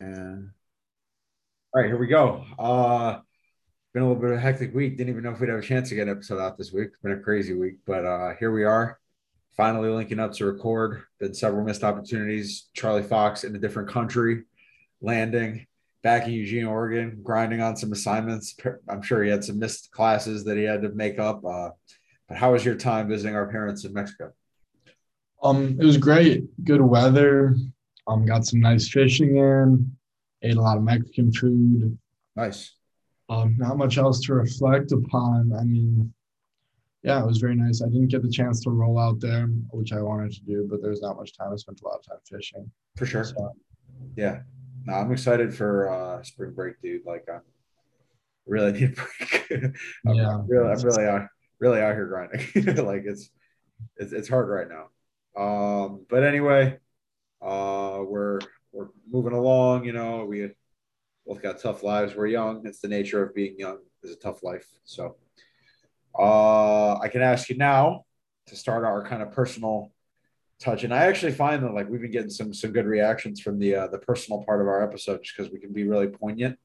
And all right, here we go. Uh been a little bit of a hectic week. Didn't even know if we'd have a chance to get an episode out this week. It's been a crazy week, but uh here we are. Finally linking up to record. Been several missed opportunities. Charlie Fox in a different country, landing back in Eugene, Oregon, grinding on some assignments. I'm sure he had some missed classes that he had to make up. Uh, but how was your time visiting our parents in Mexico? Um, it was great. Good weather. Um, got some nice fishing in. Ate a lot of Mexican food. Nice. Um, not much else to reflect upon. I mean, yeah, it was very nice. I didn't get the chance to roll out there, which I wanted to do, but there's not much time. I spent a lot of time fishing. For sure. So, yeah. No, I'm excited for uh spring break, dude. Like I really need a break. I'm yeah. really I'm really out really out here grinding. like it's it's it's hard right now. Um, but anyway, uh, we're we're moving along. You know, we both got tough lives. We're young. It's the nature of being young. Is a tough life. So, uh, I can ask you now to start our kind of personal touch. And I actually find that like we've been getting some some good reactions from the uh, the personal part of our episode just because we can be really poignant.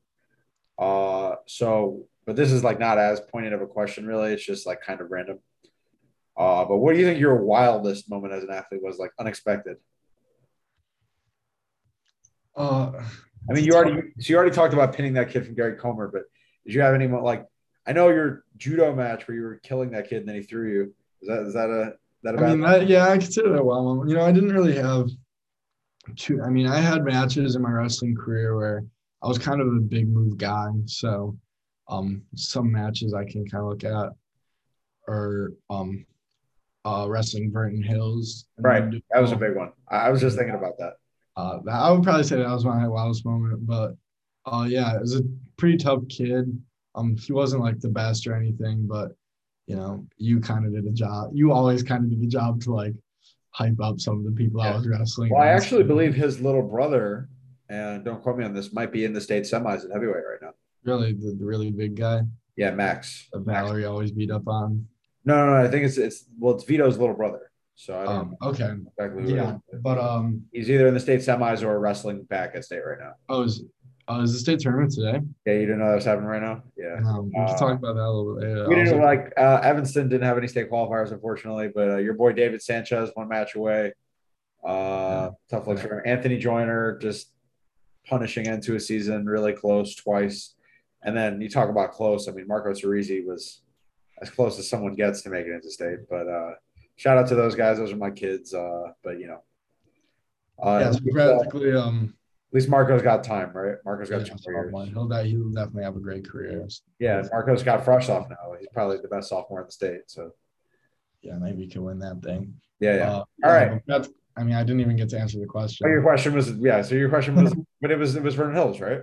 Uh, so, but this is like not as poignant of a question, really. It's just like kind of random. Uh, but what do you think your wildest moment as an athlete was like unexpected? Uh, I mean, you already so you already talked about pinning that kid from Gary Comer, but did you have any like? I know your judo match where you were killing that kid and then he threw you. Is that is that a that about? I mean, yeah, I consider that well. You know, I didn't really have two. I mean, I had matches in my wrestling career where I was kind of a big move guy, so um, some matches I can kind of look at are um, uh, wrestling Vernon Hills. Right. That was a big one. I was just thinking about that. Uh, I would probably say that was my wildest moment, but uh, yeah, it was a pretty tough kid. Um, he wasn't like the best or anything, but you know, you kind of did a job. You always kind of did the job to like hype up some of the people yeah. I was wrestling. Well, I actually believe his little brother, and don't quote me on this, might be in the state semis at heavyweight right now. Really, the, the really big guy. Yeah, Max. Valerie Max. always beat up on. No, no, no. I think it's it's well, it's Vito's little brother. So I don't um, okay. Exactly yeah, but um, he's either in the state semis or wrestling back at state right now. Oh, is uh, is the state tournament today? Yeah, you didn't know that was happening right now. Yeah, um, we uh, can talk about that a little bit later. We didn't like uh, Evanston didn't have any state qualifiers unfortunately, but uh, your boy David Sanchez one match away. Uh, yeah. tough luck for him. Anthony Joyner just punishing into a season really close twice, and then you talk about close. I mean, Marco Cerisi was as close as someone gets to make it into state. But uh, shout out to those guys. Those are my kids. Uh, but you know, uh, yeah, so practically. Um, at least Marco's got time, right? Marco's got yeah, two years. He'll, he'll definitely have a great career. Yeah, Marco's got fresh off now. He's probably the best sophomore in the state. So, yeah, maybe he can win that thing. Yeah, yeah. Uh, All right. That's. I mean, I didn't even get to answer the question. Oh, your question was yeah. So your question was, but it was it was Vernon Hills, right?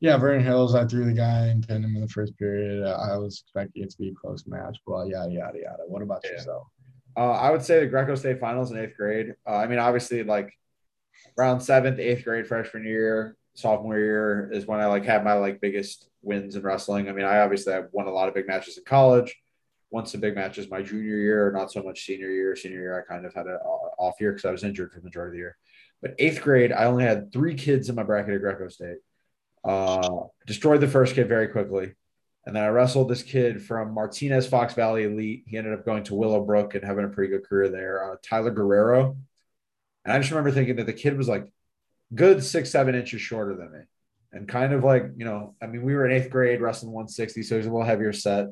Yeah, Vernon Hills. I threw the guy and pinned him in the first period. I was expecting it to be a close match. Well, yada yada yada. What about yeah. yourself? Uh, I would say the Greco State Finals in eighth grade. Uh, I mean, obviously, like around seventh, eighth grade, freshman year, sophomore year is when I like had my like biggest wins in wrestling. I mean, I obviously won a lot of big matches in college. Won some big matches my junior year, not so much senior year. Senior year, I kind of had an off year because I was injured for the majority of the year. But eighth grade, I only had three kids in my bracket at Greco State. Uh, destroyed the first kid very quickly. And then I wrestled this kid from Martinez Fox Valley Elite. He ended up going to Willowbrook and having a pretty good career there. Uh, Tyler Guerrero. And I just remember thinking that the kid was like good six, seven inches shorter than me. And kind of like, you know, I mean, we were in eighth grade wrestling 160, so he's a little heavier set.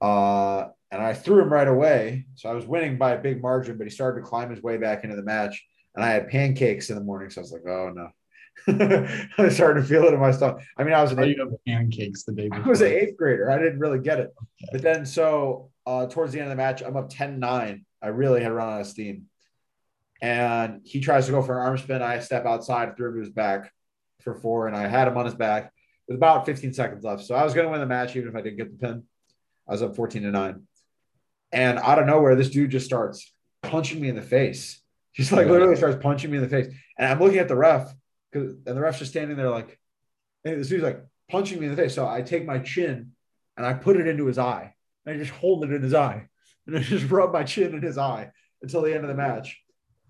Uh, and I threw him right away. So I was winning by a big margin, but he started to climb his way back into the match. And I had pancakes in the morning. So I was like, oh no. I started to feel it in my stomach. I mean, I was an eighth, pancakes the day before. I was an eighth grader. I didn't really get it. Okay. But then, so uh, towards the end of the match, I'm up 10 9. I really had run out of steam. And he tries to go for an arm spin. I step outside, threw him to his back for four, and I had him on his back with about 15 seconds left. So I was going to win the match even if I didn't get the pin. I was up 14 to 9. And out of nowhere, this dude just starts punching me in the face. Just like literally starts punching me in the face. And I'm looking at the ref and the ref's just standing there like, hey, this dude's like punching me in the face. So I take my chin and I put it into his eye. And I just hold it in his eye. And I just rub my chin in his eye until the end of the match.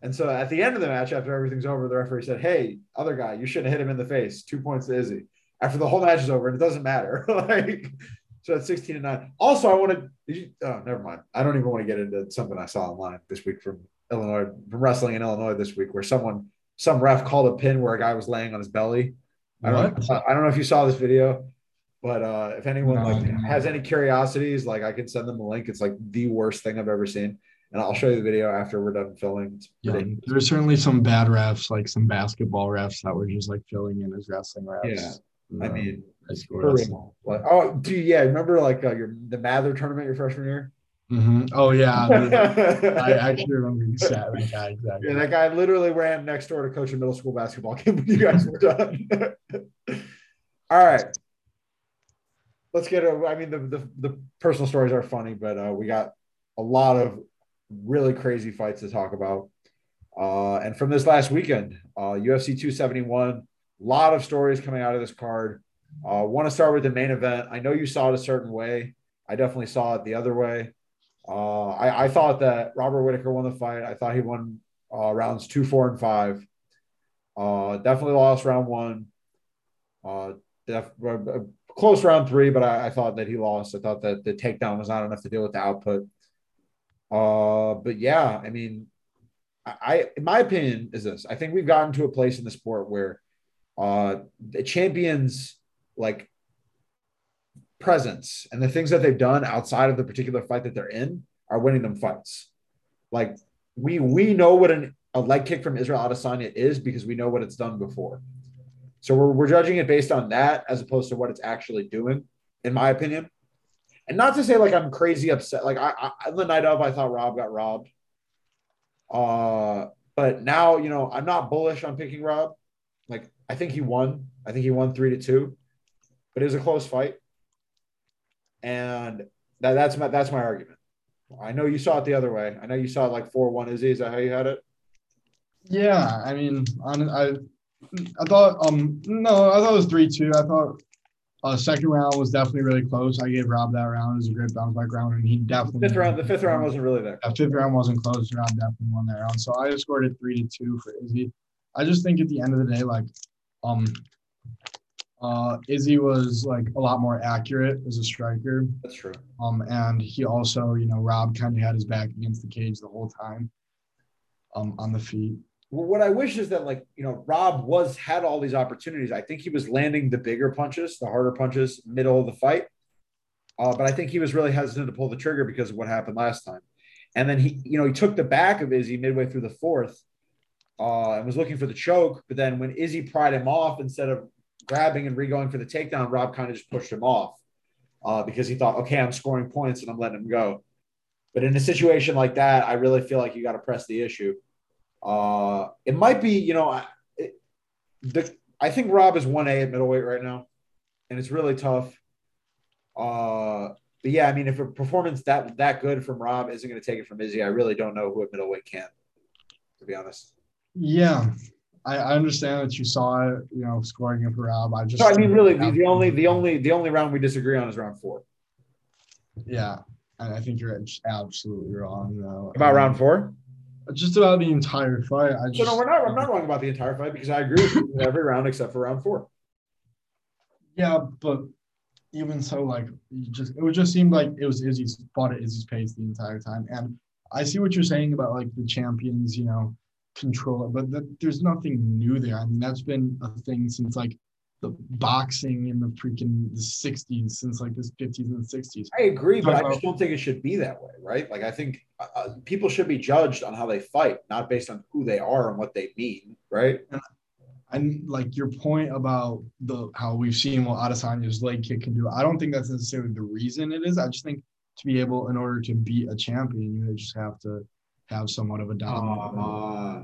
And so at the end of the match, after everything's over, the referee said, Hey, other guy, you shouldn't have hit him in the face. Two points to Izzy. After the whole match is over, and it doesn't matter. like, so at 16 and 9. Also, I want to, oh, never mind. I don't even want to get into something I saw online this week from Illinois, from wrestling in Illinois this week, where someone, some ref called a pin where a guy was laying on his belly. I don't, know, I don't know if you saw this video, but uh, if anyone no, like has any curiosities, like I can send them a link. It's like the worst thing I've ever seen and I'll show you the video after we're done filming. Yeah, there's certainly some bad refs, like some basketball refs that were just like filling in as wrestling refs. Yeah, I mean, like, oh, do you, yeah, remember like uh, your the Mather tournament your freshman year? Mm-hmm. Oh yeah, I actually remember you said that guy exactly. Yeah, that guy literally ran next door to coach a middle school basketball game when you guys were done. All right, let's get. A, I mean, the, the the personal stories are funny, but uh, we got a lot of really crazy fights to talk about. Uh, and from this last weekend, uh, UFC 271, a lot of stories coming out of this card. Uh, Want to start with the main event. I know you saw it a certain way. I definitely saw it the other way. Uh, I, I, thought that Robert Whitaker won the fight. I thought he won uh, rounds two, four, and five. Uh, definitely lost round one. Uh, def- uh, close round three, but I, I, thought that he lost. I thought that the takedown was not enough to deal with the output. Uh, but yeah, I mean, I, in my opinion, is this. I think we've gotten to a place in the sport where uh, the champions like presence and the things that they've done outside of the particular fight that they're in are winning them fights. Like we we know what an, a leg kick from Israel Adesanya is because we know what it's done before. So we're, we're judging it based on that as opposed to what it's actually doing, in my opinion. And not to say like I'm crazy upset. Like I, I the night of, I thought Rob got robbed. Uh, but now you know I'm not bullish on picking Rob. Like I think he won. I think he won three to two, but it was a close fight, and that, that's my that's my argument. I know you saw it the other way. I know you saw it like four one. Izzy, is that how you had it? Yeah, I mean, I I thought um no, I thought it was three two. I thought uh, second round was definitely really close. I gave Rob that round. It was a great bounce back round, and he definitely fifth round. The fifth round wasn't really there. The fifth round wasn't close. Round definitely won that round. So I scored it three to two for Izzy. I just think at the end of the day, like, um, uh, Izzy was like a lot more accurate as a striker. That's true. Um, and he also, you know, Rob kind of had his back against the cage the whole time. Um, on the feet what I wish is that like you know Rob was had all these opportunities. I think he was landing the bigger punches, the harder punches, middle of the fight. Uh, but I think he was really hesitant to pull the trigger because of what happened last time. And then he, you know, he took the back of Izzy midway through the fourth, uh, and was looking for the choke. But then when Izzy pried him off, instead of grabbing and re-going for the takedown, Rob kind of just pushed him off uh, because he thought, okay, I'm scoring points and I'm letting him go. But in a situation like that, I really feel like you got to press the issue. Uh, it might be, you know, it, the I think Rob is one A at middleweight right now, and it's really tough. Uh, but yeah, I mean, if a performance that that good from Rob isn't going to take it from Izzy, I really don't know who at middleweight can, to be honest. Yeah, I, I understand that you saw it, you know, scoring for Rob. I just, I mean, really, the, the only the only the only round we disagree on is round four. Yeah, And I think you're absolutely wrong though. About um, round four? just about the entire fight. I just, so no, we're not. I'm not wrong about the entire fight because I agree with you every round except for round four. Yeah, but even so, like, just it would just seem like it was Izzy's fought at Izzy's pace the entire time. And I see what you're saying about like the champions, you know, control it, but the, there's nothing new there. I mean, that's been a thing since like the boxing in the freaking the 60s since like the 50s and 60s. I agree, but I just don't think it should be that way, right? Like I think uh, uh, people should be judged on how they fight, not based on who they are and what they mean, right? And, and like your point about the how we've seen what Adesanya's leg kick can do, I don't think that's necessarily the reason it is. I just think to be able, in order to beat a champion, you just have to have somewhat of a dominant. Uh,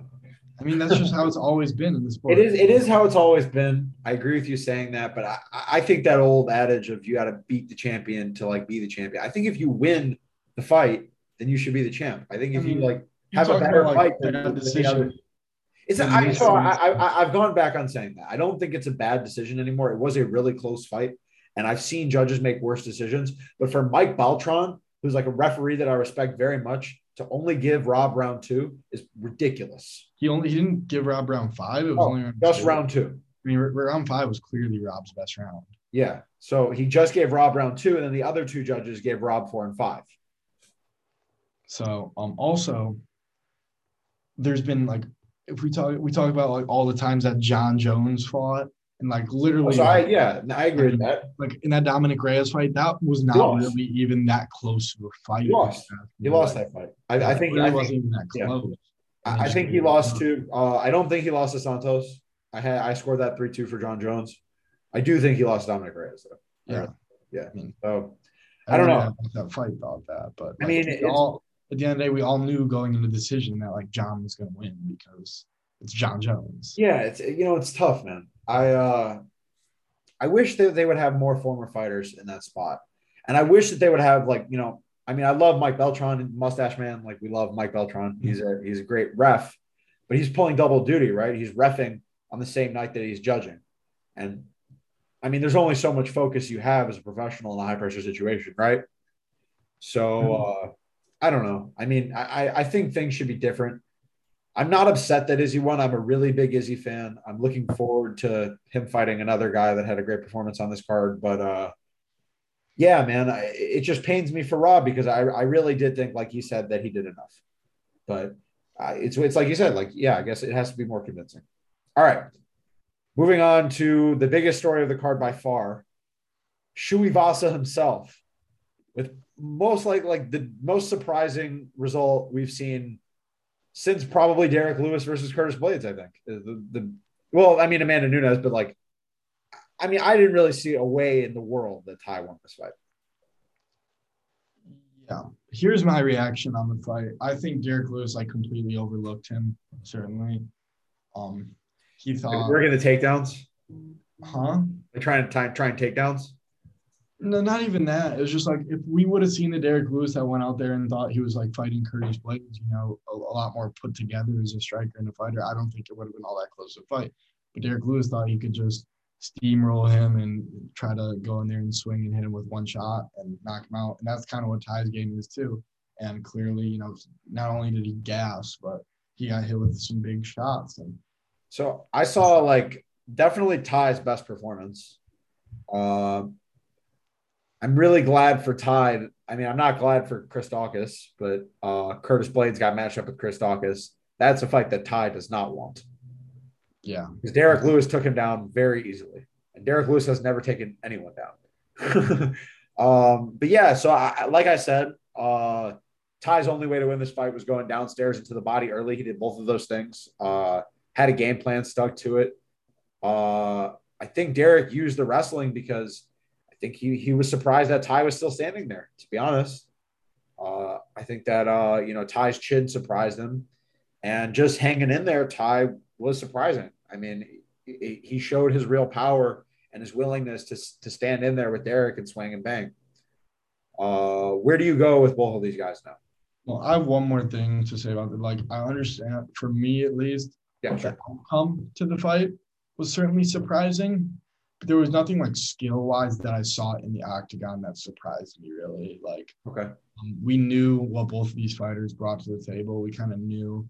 I mean, that's just how it's always been in the sport. It is. It is how it's always been. I agree with you saying that, but I, I think that old adage of you got to beat the champion to like be the champion. I think if you win the fight, then you should be the champ. I think if I mean, you like have a better fight like than the other. It's a, I, so I, I, I've gone back on saying that. I don't think it's a bad decision anymore. It was a really close fight, and I've seen judges make worse decisions. But for Mike Beltran, who's like a referee that I respect very much, to only give Rob round two is ridiculous. He only he didn't give Rob round five. It was oh, only round just two. round two. I mean, round five was clearly Rob's best round. Yeah. So he just gave Rob round two, and then the other two judges gave Rob four and five. So um also there's been like if we talk we talk about like all the times that Jon Jones fought and like literally So I yeah, I agree with that. like in that Dominick Reyes fight, that was not really even that close to a fight. He lost. He lost that fight. I, I think I wasn't think, even that yeah. close. I think he lost to uh, I don't think he lost to Santos. I had I scored that three two for Jon Jones. I do think he lost Dominick Reyes though. Yeah. Yeah. I mean, So I don't know. That fight thought that, but I like, mean, we all at the end of the day, we all knew going into the decision that like Jon was going to win because it's Jon Jones. Yeah, it's you know it's tough, man. I uh I wish that they would have more former fighters in that spot, and I wish that they would have like you know I mean I love Mike Beltran and Mustache Man like we love Mike Beltran. He's a he's a great ref, but he's pulling double duty, right? He's refing on the same night that he's judging, and I mean there's only so much focus you have as a professional in a high pressure situation, right? So uh, I don't know. I mean I- I think things should be different. I'm not upset that Izzy won. I'm a really big Izzy fan. I'm looking forward to him fighting another guy that had a great performance on this card. But uh, yeah, man, I, it just pains me for Rob because I, I really did think, like you said, that he did enough. But uh, it's it's like you said, like yeah, I guess it has to be more convincing. All right, moving on to the biggest story of the card by far, Tuivasa himself, with most like like the most surprising result we've seen since probably Derrick Lewis versus Curtis Blaydes, I think. The, the well, I mean Amanda Nunes, but like I mean, I didn't really see a way in the world that Tai won this fight. Yeah. Here's my reaction on the fight. I think Derrick Lewis like completely overlooked him. Certainly. Um, he thought, We're the takedowns. huh? They're trying to time trying takedowns. No, not even that. It was just like if we would have seen the Derrick Lewis that went out there and thought he was like fighting Curtis Blaydes, you know, a, a lot more put together as a striker and a fighter. I don't think it would have been all that close to fight. But Derrick Lewis thought he could just steamroll him and try to go in there and swing and hit him with one shot and knock him out. And that's kind of what Tai's game is too. And clearly, you know, not only did he gas, but he got hit with some big shots. And So I saw like definitely Tai's best performance. Uh, I'm really glad for Tai. I mean, I'm not glad for Chris Dawkins, but uh, Curtis Blaydes got matched up with Chris Dawkins. That's a fight that Tai does not want. yeah, because Derrick Lewis took him down very easily, and Derrick Lewis has never taken anyone down. um, but yeah, so I, like I said, uh, Tai's only way to win this fight was going downstairs into the body early. He did both of those things. Uh, had a game plan, stuck to it. Uh, I think Derrick used the wrestling because think he he was surprised that Tai was still standing there. To be honest, uh, I think that uh, you know Tai's chin surprised him, and just hanging in there, Tai was surprising. I mean, he, he showed his real power and his willingness to to stand in there with Derrick and swing and bang. Uh, where do you go with both of these guys now? Well, I have one more thing to say about it. Like, I understand, for me at least, Yeah, the outcome to the fight was certainly surprising. There was nothing like skill wise that I saw in the octagon that surprised me really. Like, Okay. um, we knew what both of these fighters brought to the table. We kind of knew,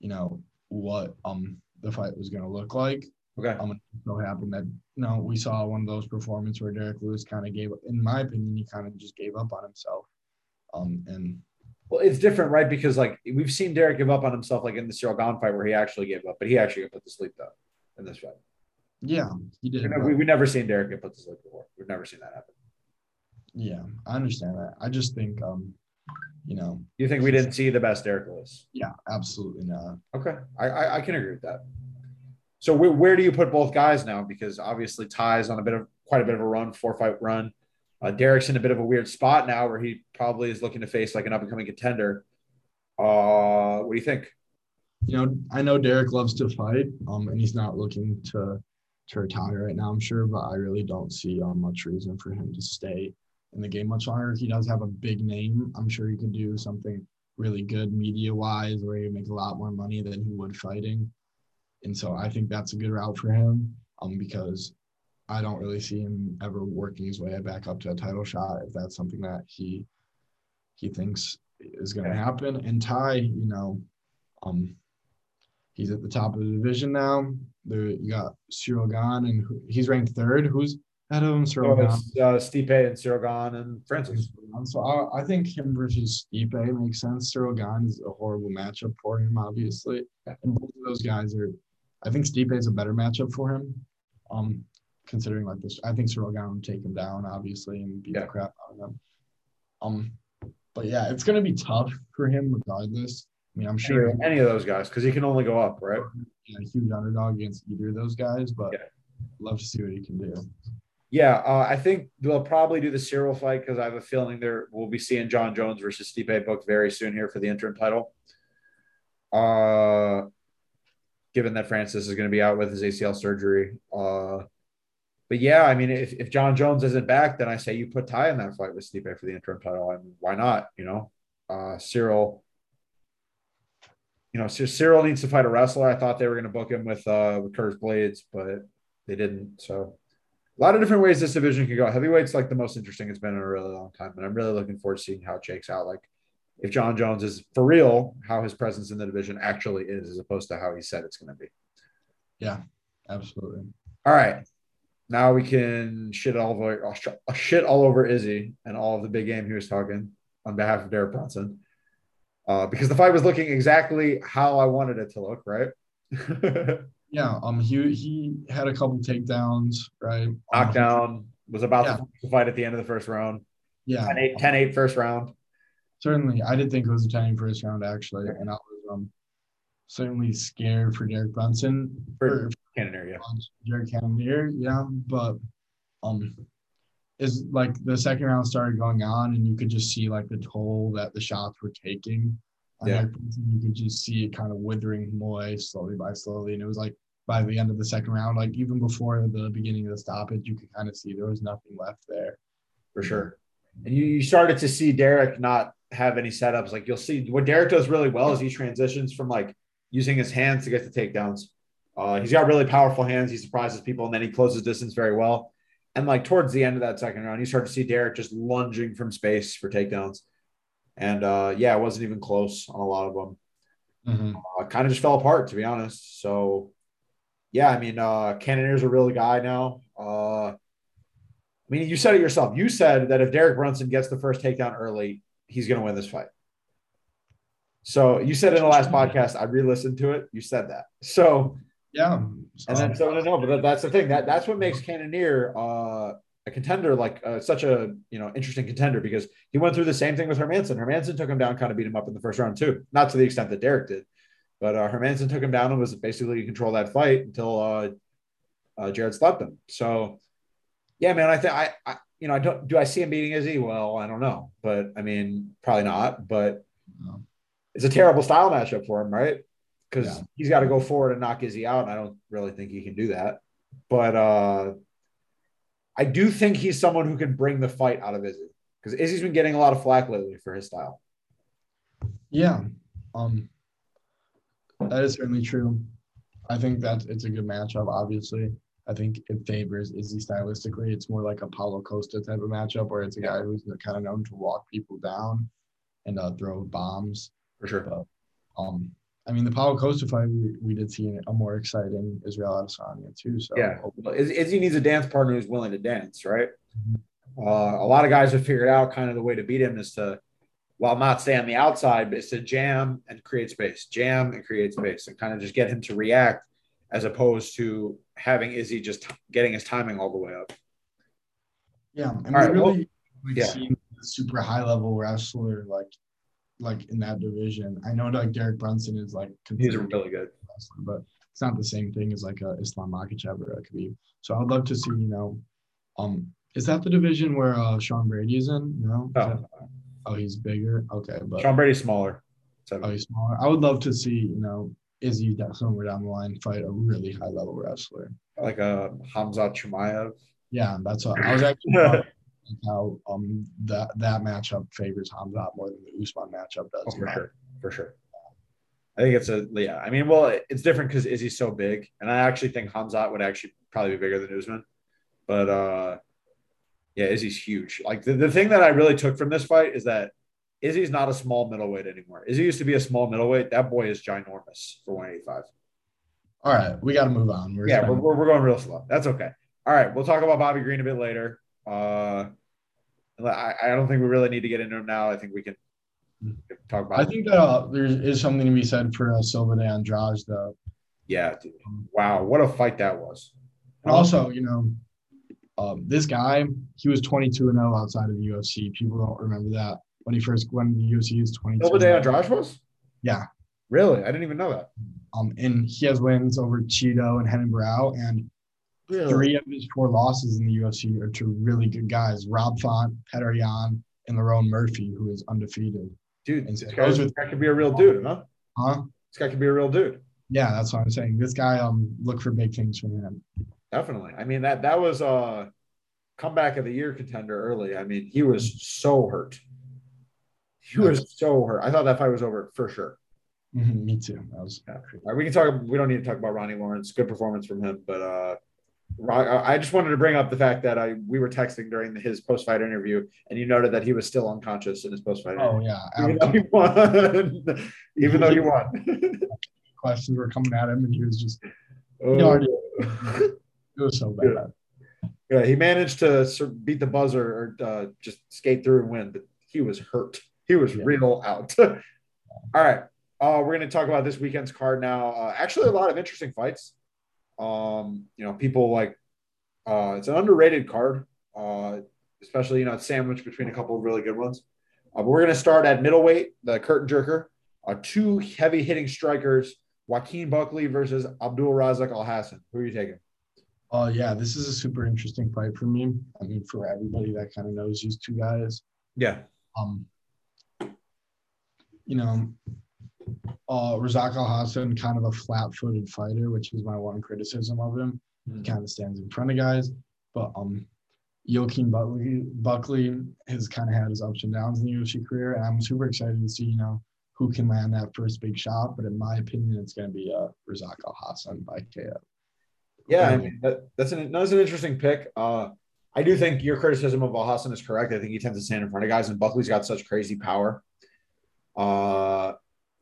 you know, what um the fight was going to look like. Okay. Um, so happened that you know we saw one of those performances where Derrick Lewis kind of gave up. In my opinion, he kind of just gave up on himself. Um, and Well, it's different, right? Because like we've seen Derrick give up on himself, like in the Ciryl Gane fight, where he actually gave up, but he actually got put to sleep though in this fight. Yeah, he did. We but- never, we, never seen Derrick get put to sleep before. We've never seen that happen. Yeah, I understand that. I just think, um, you know, You think we didn't see the best Derrick Lewis? yeah, absolutely not. Okay, I, I, I can agree with that. So where, where do you put both guys now? Because obviously Tai's on a bit of quite a bit of a run, four fight run. Uh, Derrick's in a bit of a weird spot now, where he probably is looking to face like an up and coming contender. Uh, what do you think? You know, I know Derrick loves to fight, um, and he's not looking to to retire right now. I'm sure, but I really don't see um, much reason for him to stay in the game much longer. He does have a big name. I'm sure he could do something really good media wise, where he make a lot more money than he would fighting. And so I think that's a good route for him, um, because I don't really see him ever working his way back up to a title shot if that's something that he he thinks is going to happen. And Tai, you know, um, he's at the top of the division now. There you got Ciryl Gane, and he's ranked third. Who's ahead of him? Ciryl oh, uh, Stipe and Ciryl Gane and Francis. So I, I, think him versus Stipe makes sense. Ciryl Gane is a horrible matchup for him, obviously, and both of those guys are. I think Stipe is a better matchup for him. Um, considering like this, I think Ciryl Gane would take him down, obviously, and beat yeah. the crap out of him. Um, but yeah, it's gonna be tough for him regardless. I mean, I'm sure any, any of those guys because he can only go up, right? Yeah, huge underdog against either of those guys, but yeah. love to see what he can do. Yeah, uh, I think they'll probably do the Ciryl fight because I have a feeling there we'll be seeing Jon Jones versus Stipe booked very soon here for the interim title. Uh, given that Francis is going to be out with his ACL surgery. Uh, but yeah, I mean, if, if Jon Jones isn't back, then I say you put Tai in that fight with Stipe for the interim title. I mean, why not? You know, uh, Ciryl you know, Ciryl needs to fight a wrestler. I thought they were going to book him with uh with Curtis Blaydes, but they didn't. So a lot of different ways this division can go. Heavyweight's like the most interesting it's been in a really long time, and I'm really looking forward to seeing how it shakes out. Like if Jon Jones is for real, how his presence in the division actually is, as opposed to how he said it's going to be. Yeah, absolutely. All right, now we can shit all over uh, shit all over Izzy and all of the big game he was talking on behalf of Derek Brunson uh, because the fight was looking exactly how I wanted it to look, right? yeah. Um. He he had a couple takedowns, right? Knockdown um, was about yeah. to fight at the end of the first round. Yeah. 10 8, 10 8 first round. Certainly, I did think it was a 10 first round actually, and I was um certainly scared for Derek Brunson for, for Cannonier, yeah. Derek Cannonier, yeah, but um is like the second round started going on and you could just see like the toll that the shots were taking. Yeah. you could just see it kind of withering away slowly by slowly. And it was like by the end of the second round, like even before the beginning of the stoppage, you could kind of see there was nothing left there. For sure. And you, you started to see Derek not have any setups. Like you'll see what Derek does really well is he transitions from like using his hands to get the takedowns. Uh, he's got really powerful hands. He surprises people and then he closes distance very well. And like towards the end of that second round, you start to see Derek just lunging from space for takedowns. And uh, yeah, it wasn't even close on a lot of them. Mm-hmm. Uh, kind of just fell apart, to be honest. So yeah, I mean, uh, Cannonier's a real guy now. Uh, I mean, you said it yourself. You said that if Derek Brunson gets the first takedown early, he's going to win this fight. So you said in the last podcast, I re-listened to it. You said that. So yeah. And then so no, no, but that's the thing that that's what makes Cannonier uh, a contender, like uh, such a you know interesting contender because he went through the same thing with Hermansson. Hermansson took him down, kind of beat him up in the first round too, not to the extent that Derek did, but uh, Hermansson took him down and was basically in control that fight until uh, uh, Jared slept him. So yeah, man, I think I, I you know I don't do I see him beating Izzy? Well, I don't know, but I mean probably not, but. No. It's a terrible style matchup for him, right? Because yeah. he's got to go forward and knock Izzy out. And I don't really think he can do that. But uh, I do think he's someone who can bring the fight out of Izzy because Izzy's been getting a lot of flack lately for his style. Yeah, um, that is certainly true. I think that it's a good matchup. Obviously, I think it favors Izzy stylistically. It's more like a Paulo Costa type of matchup where it's a guy who's kind of known to walk people down and uh, throw bombs. For sure. But, um, I mean, the Paulo Costa fight, we, we did see a more exciting Israel Adesanya too. So yeah, well, Izzy needs a dance partner who's willing to dance, right? Mm-hmm. Uh, a lot of guys have figured out kind of the way to beat him is to, while not stay on the outside, but it's to jam and create space, jam and create space, and kind of just get him to react, as opposed to having Izzy just t- getting his timing all the way up. Yeah, and all right, really well, like yeah. seen a super high level wrestler like like in that division. I know like Derek Brunson is like he's really good, wrestler, but it's not the same thing as like a Islam Makhachev or a Khabib. So I'd love to see you know, um, is that the division where uh, Sean Brady is in? No. Oh. That, oh, he's bigger. Okay, but Sean Brady's smaller. Oh, he's smaller. I would love to see you know Izzy somewhere down the line fight a really high level wrestler like a Hamza Chimaev. Yeah, that's what I was actually. how um that that matchup favors Hamza more than the Usman matchup does. Oh, for sure, for sure. I think it's a yeah. I mean, well, it's different because Izzy's so big, and I actually think Hamzat would actually probably be bigger than Usman, but uh, yeah, Izzy's huge. Like the, the thing that I really took from this fight is that Izzy's not a small middleweight anymore. Izzy used to be a small middleweight. That boy is ginormous for 185. All right, we got to move on. We're yeah, we're, we're, we're going real slow. That's okay. All right, we'll talk about Bobby Green a bit later. Uh, I, I don't think we really need to get into him now. I think we can talk about. I think that uh, there is something to be said for uh, Silva de Andrade, though. Yeah. Dude. Wow, what a fight that was. And also, you know, um, this guy, he was 22 and 0 outside of the UFC. People don't remember that when he first went to the UFC. He was 22. Silva de Andrade was. Yeah. Really, I didn't even know that. Um, and he has wins over Cheeto and Renan Barão, and really? three of his four losses in the UFC are to really good guys: Rob Font, Petr Yan, and Lerone Murphy, who is undefeated. Dude, this guy, this guy could be a real dude, huh? Huh? This guy could be a real dude. Yeah, that's what I'm saying. This guy, um, look for big things from him. Definitely. I mean that that was a comeback of the year contender early. I mean, he was so hurt. He was so hurt. I thought that fight was over for sure. Mm-hmm, me too. That was yeah. We can talk. We don't need to talk about Ronnie Lawrence. Good performance from him, but uh, I just wanted to bring up the fact that I we were texting during his post fight interview, and you noted that he was still unconscious in his post fight. Oh yeah, even though he won. even though he won. Questions were coming at him, and he was just. Oh. Already, it was so bad. Yeah. yeah, he managed to beat the buzzer or uh, just skate through and win, but he was hurt. He was yeah. real out. All right, uh, we're going to talk about this weekend's card now. Uh, actually, a lot of interesting fights. Um, you know, people like uh, it's an underrated card, uh, especially you know it's sandwiched between a couple of really good ones. Uh, but we're going to start at middleweight, the curtain jerker. Uh, two heavy hitting strikers, Joaquin Buckley versus Abdul Razak Al Hassan. Who are you taking? Oh uh, yeah, this is a super interesting fight for me. I mean, for everybody that kind of knows these two guys. Yeah. Um. You know, uh, Razak Alhassan, kind of a flat-footed fighter, which is my one criticism of him. Mm-hmm. He kind of stands in front of guys, but um, Joaquin Buckley, Buckley has kind of had his ups and downs in the UFC career, and I'm super excited to see you know who can land that first big shot. But in my opinion, it's going to be uh, Razak Al Hassan by KO. Yeah, I mean that, that's an that's an interesting pick. Uh, I do think your criticism of Al Hassan is correct. I think he tends to stand in front of guys, and Buckley's got such crazy power. Uh,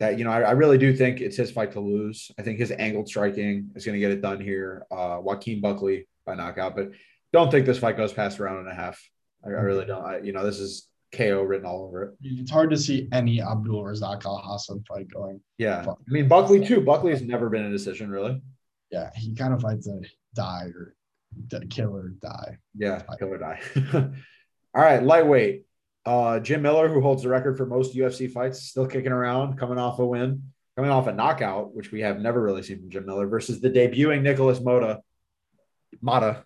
that you know I, I, really do think it's his fight to lose. I think his angled striking is going to get it done here. Uh, Joaquin Buckley by knockout, but don't think this fight goes past a round and a half. I, I really don't. I, you know, this is KO written all over it. It's hard to see any Abdul Razak Alhassan fight going. Yeah, I mean Buckley too. Buckley has never been a decision really. Yeah, he kind of fights a die or kill or die. Yeah, kill or die. all right, lightweight. Uh, Jim Miller, who holds the record for most UFC fights, still kicking around, coming off a win, coming off a knockout, which we have never really seen from Jim Miller, versus the debuting Nicholas Mota, Mata,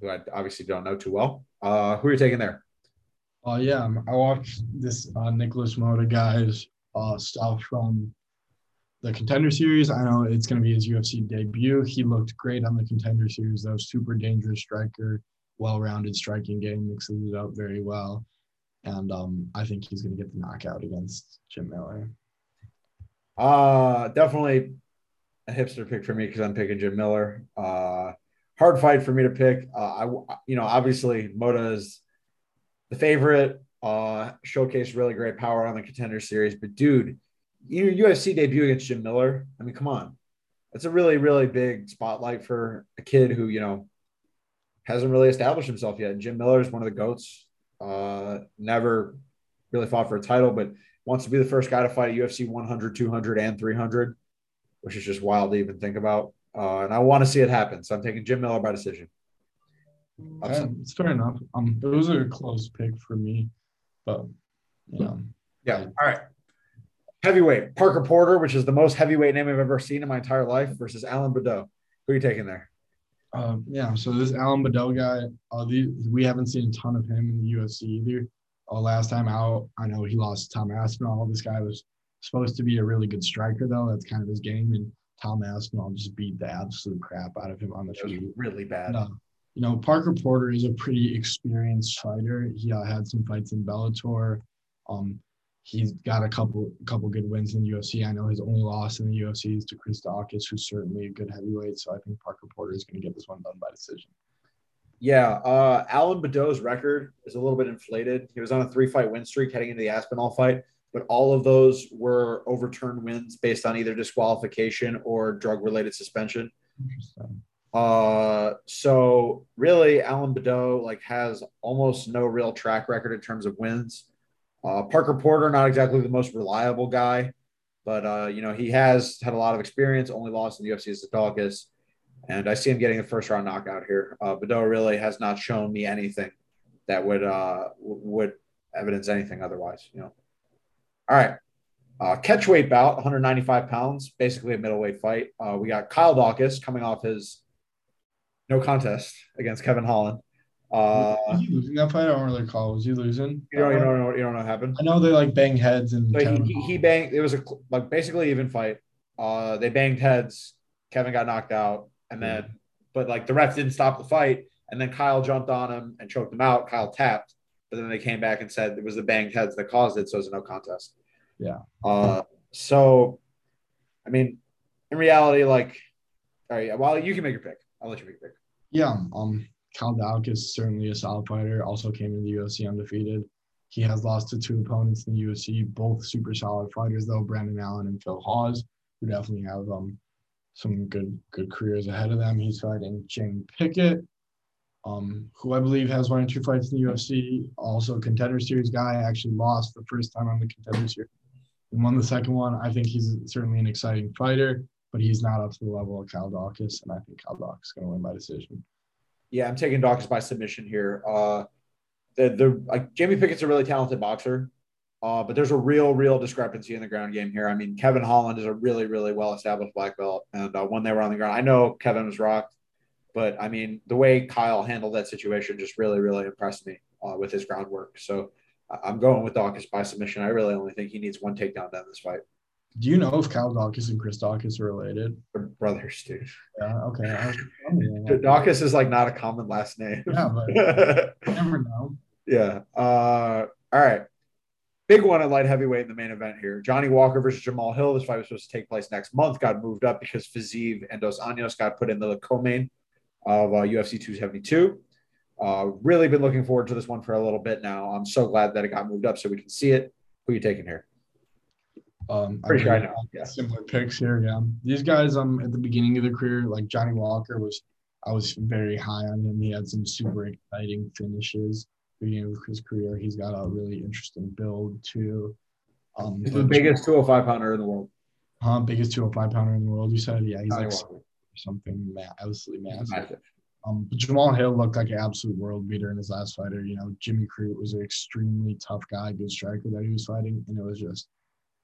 who I obviously don't know too well. Uh, who are you taking there? Uh, yeah, I watched this uh, Nicholas Mota guy's uh, stuff from the contender series. I know it's going to be his UFC debut. He looked great on the contender series, though. Super dangerous striker, well rounded striking game, mixes it up very well and um, I think he's going to get the knockout against Jim Miller. Uh definitely a hipster pick for me because I'm picking Jim Miller. Uh, hard fight for me to pick. Uh, I, you know, obviously Mota is the favorite. Uh, showcased really great power on the contender series, but dude, your UFC debut against Jim Miller. I mean, come on, that's a really, really big spotlight for a kid who you know hasn't really established himself yet. Jim Miller is one of the goats uh, never really fought for a title, but wants to be the first guy to fight at UFC 100, 200, and 300, which is just wild to even think about. Uh, and I want to see it happen. So I'm taking Jim Miller by decision. Yeah, it's fair enough. Um, it was a close pick for me, but yeah. Yeah. All right. Heavyweight Parker Porter, which is the most heavyweight name I've ever seen in my entire life, versus Alan Baudot. Who are you taking there? Um, yeah, so this Alan Baudot guy, uh, the, we haven't seen a ton of him in the UFC either. Uh, last time out, I know he lost to Tom Aspinall. This guy was supposed to be a really good striker, though. That's kind of his game. And Tom Aspinall just beat the absolute crap out of him on the field. Really bad. Uh, you know, Parker Porter is a pretty experienced fighter. He uh, had some fights in Bellator. Um, he's got a couple couple good wins in the UFC. I know his only loss in the UFC is to Chris Daukaus, who's certainly a good heavyweight. So I think Parker Porter is going to get this one done by decision. Yeah, uh, Alan Baudot's record is a little bit inflated. He was on a three-fight win streak heading into the Aspinall fight, but all of those were overturned wins based on either disqualification or drug-related suspension. Uh, so really, Alan Baudot like has almost no real track record in terms of wins. Uh, Parker Porter, not exactly the most reliable guy, but uh, you know he has had a lot of experience. Only lost in the UFC is Daukaus, and I see him getting a first round knockout here. Uh, really has not shown me anything that would uh, would evidence anything otherwise. You know. All right. Uh, catchweight bout, 195 pounds, basically a middleweight fight. Uh, we got Kyle Daukaus coming off his no contest against Kevin Holland. Uh, was he losing that fight? I don't really recall. Was he losing? you don't, you don't know, you don't know what happened. I know they like bang heads and So he, he, he banged. It was a like basically even fight. Uh, they banged heads. Kevin got knocked out, and then but like the ref didn't stop the fight, and then Kyle jumped on him and choked him out. Kyle tapped, but then they came back and said it was the banged heads that caused it, so it was a no contest. Yeah. Uh, so, I mean, in reality, like, all right, well, you can make your pick. I'll let you make your pick. Yeah, um, Kyle Daukaus certainly a solid fighter. Also came in the UFC undefeated. He has lost to two opponents in the UFC, both super solid fighters though, Brendan Allen and Phil Hawes, who definitely have um some good good careers ahead of them. He's fighting Jamie Pickett, um, who I believe has one or two fights in the UFC. Also, a contender series guy. Actually lost the first time on the contender series and won the second one. I think he's certainly an exciting fighter, but he's not up to the level of Kyle Dawkins, and I think Kyle Dawkins is going to win by decision. Yeah, I'm taking Dawkins by submission here. Uh, the the like Jamie Pickett's a really talented boxer, uh, but there's a real real discrepancy in the ground game here. I mean, Kevin Holland is a really really well established black belt, and uh, when they were on the ground, I know Kevin was rocked, but I mean the way Kyle handled that situation just really really impressed me uh, with his groundwork. So I'm going with Dawkins by submission. I really only think he needs one takedown end this fight. Do you know if Kyle Dawkins and Chris Dawkins are related? They're brothers, dude. Yeah, okay. I was. Dawkins is like not a common last name. Yeah, but never know. Yeah. Uh, all right. Big one at light heavyweight in the main event here. Johnny Walker versus Jamal Hill. This fight was supposed to take place next month. Got moved up because Fiziev and Dos Anjos got put in the co-main of uh, UFC 272. Uh, really been looking forward to this one for a little bit now. I'm so glad that it got moved up so we can see it. Who are you taking here? Um, Pretty sure I know. Yeah. Similar picks here, yeah. These guys, um, at the beginning of their career, like Johnny Walker was, I was very high on him. He had some super exciting finishes. Beginning of his career, he's got a really interesting build too. Um, He's the biggest 205 pounder in the world. huh, biggest 205 pounder in the world. You said, yeah, he's Johnny like Walker. something ma- absolutely massive. massive. Um, but Jamal Hill looked like an absolute world beater in his last fighter. You know, Jimmy Crute was an extremely tough guy, good striker that he was fighting, and it was just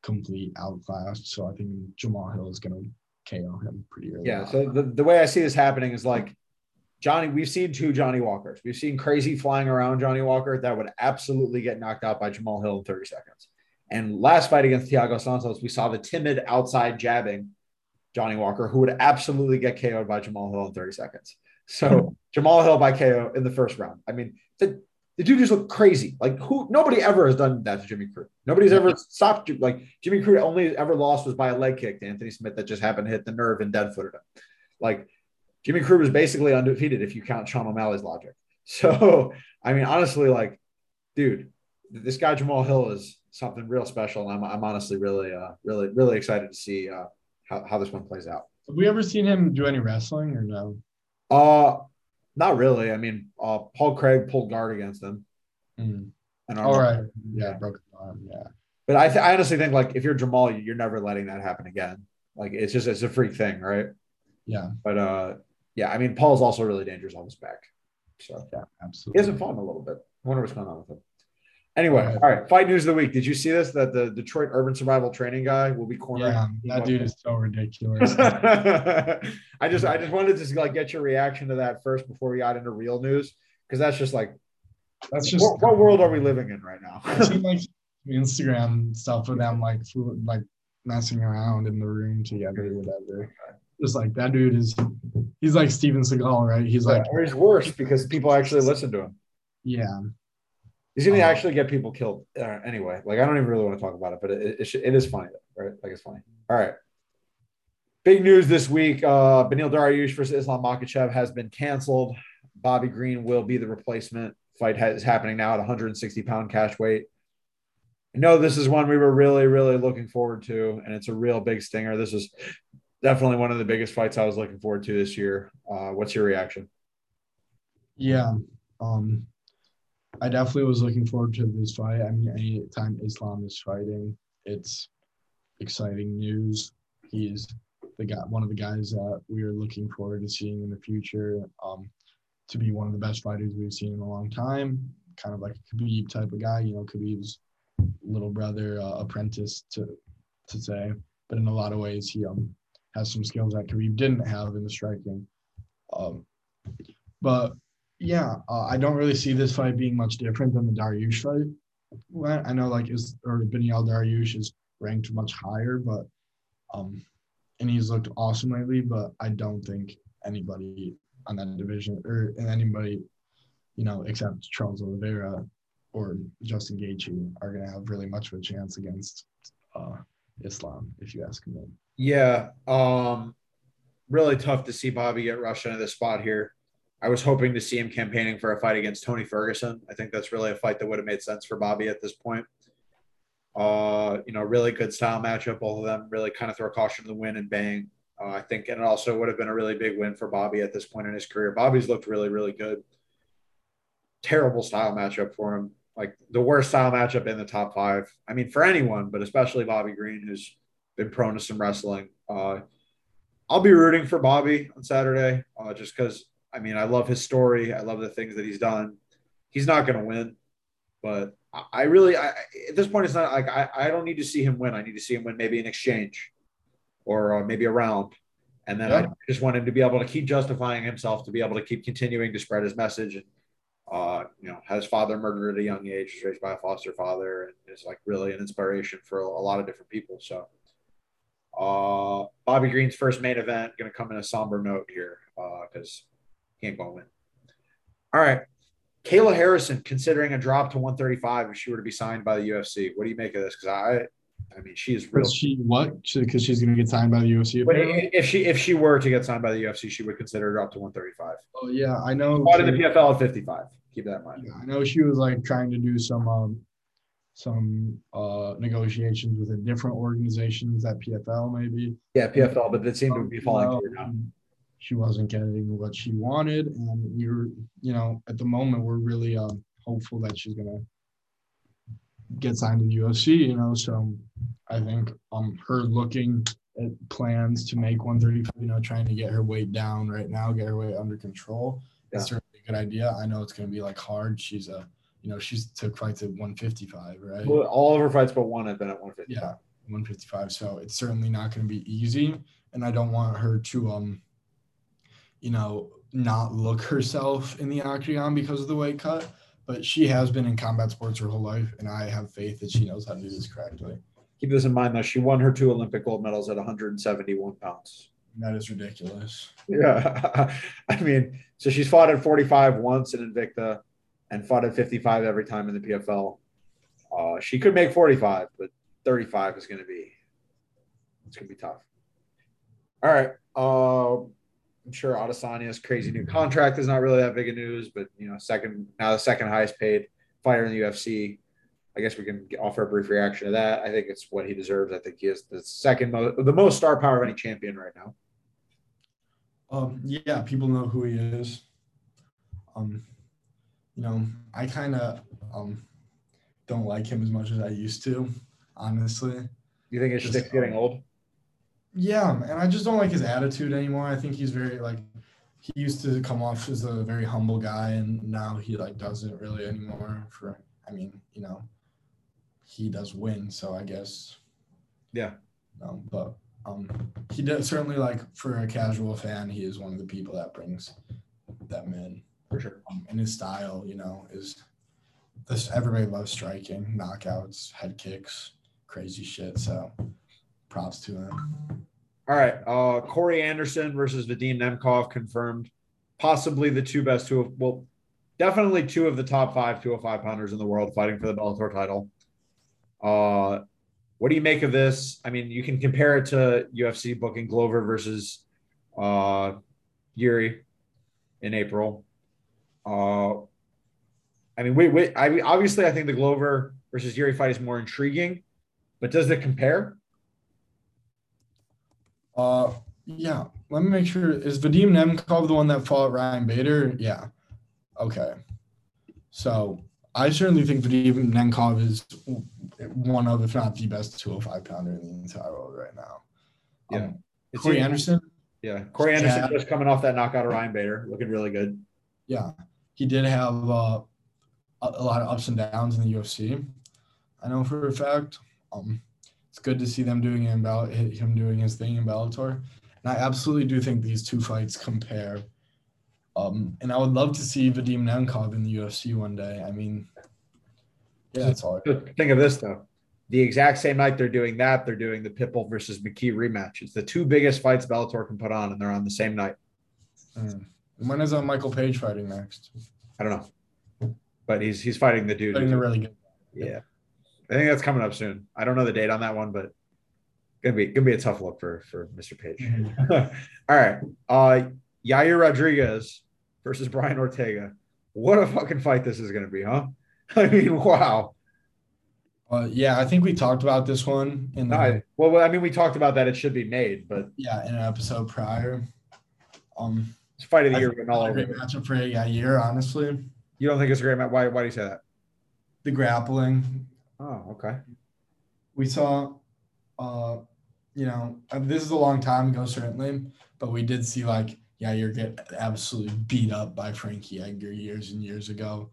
complete outclassed. So I think Jamal Hill is going to KO him pretty early. Yeah. on. So the, the way I see this happening is like Johnny, we've seen two Johnny Walkers. We've seen crazy flying around Johnny Walker that would absolutely get knocked out by Jamal Hill in 30 seconds. And last fight against Thiago Santos, we saw the timid outside jabbing Johnny Walker, who would absolutely get KO'd by Jamal Hill in 30 seconds. So Jamal Hill by KO in the first round. I mean, the, the dude just looked crazy. Like who? Nobody ever has done that to Jimmy Crute. Nobody's ever stopped. Like Jimmy Crute only ever lost was by a leg kick to Anthony Smith that just happened to hit the nerve and dead footed him. Like Jimmy Crute was basically undefeated if you count Sean O'Malley's logic. So I mean, honestly, like, dude, this guy Jamal Hill is something real special, and I'm, I'm honestly really, uh, really, really excited to see uh, how how this one plays out. Have we ever seen him do any wrestling or no? Uh, not really. I mean, uh, Paul Craig pulled guard against him. Mm. And All right. Yeah, broken arm. Yeah. But I, th- I honestly think like if you're Jamal, you're never letting that happen again. Like it's just it's a freak thing, right? Yeah. But uh, yeah, I mean, Paul's also really dangerous on his back. So Yeah. he hasn't fallen a little bit. I wonder what's going on with him. Anyway, all right. Fight news of the week. Did you see this? That the Detroit Urban Survival Training guy will be cornering. Yeah, that dude is so ridiculous. I just I just wanted to like get your reaction to that first before we got into real news because that's just like That's just what, what world are we living in right now? I've seen like Instagram stuff with them like like messing around in the room together or whatever. Just like that dude is he's like Steven Seagal, right? He's like, or he's worse because people actually listen to him. yeah. He's gonna Um, actually get people killed uh, anyway. Like I don't even really want to talk about it, but it, it, it is funny, right? Like it's funny. All right. Big news this week: uh, Beneil Dariush versus Islam Makhachev has been canceled Bobby Green will be the replacement. Fight is happening now at 160 pound catch weight. I know this is one we were really, really looking forward to, and it's a real big stinger. This is definitely one of the biggest fights I was looking forward to this year. Uh, what's your reaction? Yeah, um, I definitely was looking forward to this fight. I mean, anytime Islam is fighting, it's exciting news. He's the guy, one of the guys that we are looking forward to seeing in the future. Um, to be one of the best fighters we've seen in a long time. Kind of like a Khabib type of guy. You know, Khabib's little brother, uh, apprentice to to say, but in a lot of ways he um has some skills that Khabib didn't have in the striking. Um, but yeah, uh, I don't really see this fight being much different than the Dariush fight. I know like is or Beneil Dariush is ranked much higher, but um, and he's looked awesome lately. But I don't think anybody on that division or anybody, you know, except Charles Oliveira or Justin Gaethje are going to have really much of a chance against uh, Islam, if you ask me. Yeah, um, really tough to see Bobby get rushed into this spot here. I was hoping to see him campaigning for a fight against Tony Ferguson. I think that's really a fight that would have made sense for Bobby at this point. Uh, you know, really good style matchup. Both of them really kind of throw caution to the wind and bang. Uh, I think, and it also would have been a really big win for Bobby at this point in his career. Bobby's looked really, really good. Terrible style matchup for him. Like the worst style matchup in the top five. I mean, for anyone, but especially Bobby Green, who's been prone to some wrestling. Uh, I'll be rooting for Bobby on Saturday, uh, just because I mean I love his story. I love the things that he's done. He's not going to win, but I really I, at this point it's not like I, I don't need to see him win. I need to see him win maybe an exchange or uh, maybe a round. And then yeah. I just want him to be able to keep justifying himself, to be able to keep continuing to spread his message. And, uh, you know, has father murdered at a young age, raised by a foster father, and is like really an inspiration for a, a lot of different people. So, uh, Bobby Green's first main event going to come in a somber note here because going to win. All right. Kayla Harrison considering a drop to 135 if she were to be signed by the UFC. What do you make of this? Because I I mean, she is real. She what? Because she's going to get signed by the UFC. But if she if she were to get signed by the UFC, she would consider it up to 135. Oh yeah, I know. Fought in the PFL at 55. Keep that in mind. Yeah, I know she was like trying to do some um some uh negotiations with a different organizations at PFL maybe. Yeah, PFL, but that seemed to be falling through now. She wasn't getting what she wanted, and we were, you know, at the moment we're really um, hopeful that she's gonna get signed to the UFC, you know. So I think um her looking at plans to make 135, you know, trying to get her weight down right now, get her weight under control. Yeah. It's certainly a good idea. I know it's gonna be like hard. She's a you know, she's took fights at 155, right? Well, all of her fights but one have been at 155. Yeah, 155. So it's certainly not gonna be easy. And I don't want her to um, you know, not look herself in the octagon because of the weight cut but she has been in combat sports her whole life, and I have faith that she knows how to do this correctly. Keep this in mind, though. She won her two Olympic gold medals at 171 pounds. That is ridiculous. Yeah. I mean, so she's fought at 45 once in Invicta and fought at 55 every time in the PFL. Uh, she could make 45, but 35 is going to be, it's going to be tough. All right. Uh, I'm sure Adesanya's crazy new contract is not really that big of news, but you know, second now the second highest paid fighter in the UFC. I guess we can offer a brief reaction to that. I think it's what he deserves. I think he is the second most, the most star power of any champion right now. Um, yeah, people know who he is. Um, you know, I kind of um don't like him as much as I used to, honestly. You think his stick's getting old? Yeah, and I just don't like his attitude anymore. I think he's very like he used to come off as a very humble guy, and now he like doesn't really anymore. For I mean, you know, he does win, so I guess. Yeah. Um, but um, he does certainly like for a casual fan, he is one of the people that brings them in for sure. Um, and his style, you know, is this everybody loves striking, knockouts, head kicks, crazy shit. So props to him. All right. Uh, Corey Anderson versus Vadim Nemkov confirmed. Possibly the two best two of, well, definitely two of the top five 205 pounders in the world fighting for the Bellator title. Uh, what do you make of this? I mean, you can compare it to UFC booking Glover versus uh, Yuri in April. Uh, I mean, wait, wait. I mean, obviously, I think the Glover versus Yuri fight is more intriguing, but does it compare? Uh, yeah. Let me make sure. Is Vadim Nemkov the one that fought Ryan Bader? Yeah. Okay. So I certainly think Vadim Nemkov is one of, if not the best 205 pounder in the entire world right now. Yeah. Um, Corey It's- Anderson. Yeah, Corey Anderson Yeah. just coming off that knockout of Ryan Bader, looking really good. Yeah, he did have uh, a, a lot of ups and downs in the UFC. I know for a fact. Um, it's good to see them doing it in him doing his thing in Bellator, and I absolutely do think these two fights compare. Um, and I would love to see Vadim Nemkov in the UFC one day. I mean, yeah, that's all. Think of this though. The exact same night they're doing that, they're doing the Pitbull versus McKee rematch. It's the two biggest fights Bellator can put on, and they're on the same night. Mm. When is uh, Michael Page fighting next? I don't know, but he's he's fighting the dude. Fighting the really good. Yeah, I think that's coming up soon. I don't know the date on that one, but gonna be gonna be a tough look for for Mr. Page. Mhm. All right, uh, Yair Rodriguez versus Brian Ortega. What a fucking fight this is gonna be, huh? I mean, wow. Uh, yeah, I think we talked about this one in the No, I, well, I mean, we talked about that. It should be made, but yeah in an episode prior. Um, it's fight of the I year think written all a over. great it. matchup for a year, honestly. You don't think it's a great match? Why? Why do you say that? The grappling Oh, okay. we saw, uh, you know, this is a long time ago, certainly, but we did see like, Yair get absolutely beat up by Frankie Edgar years and years ago.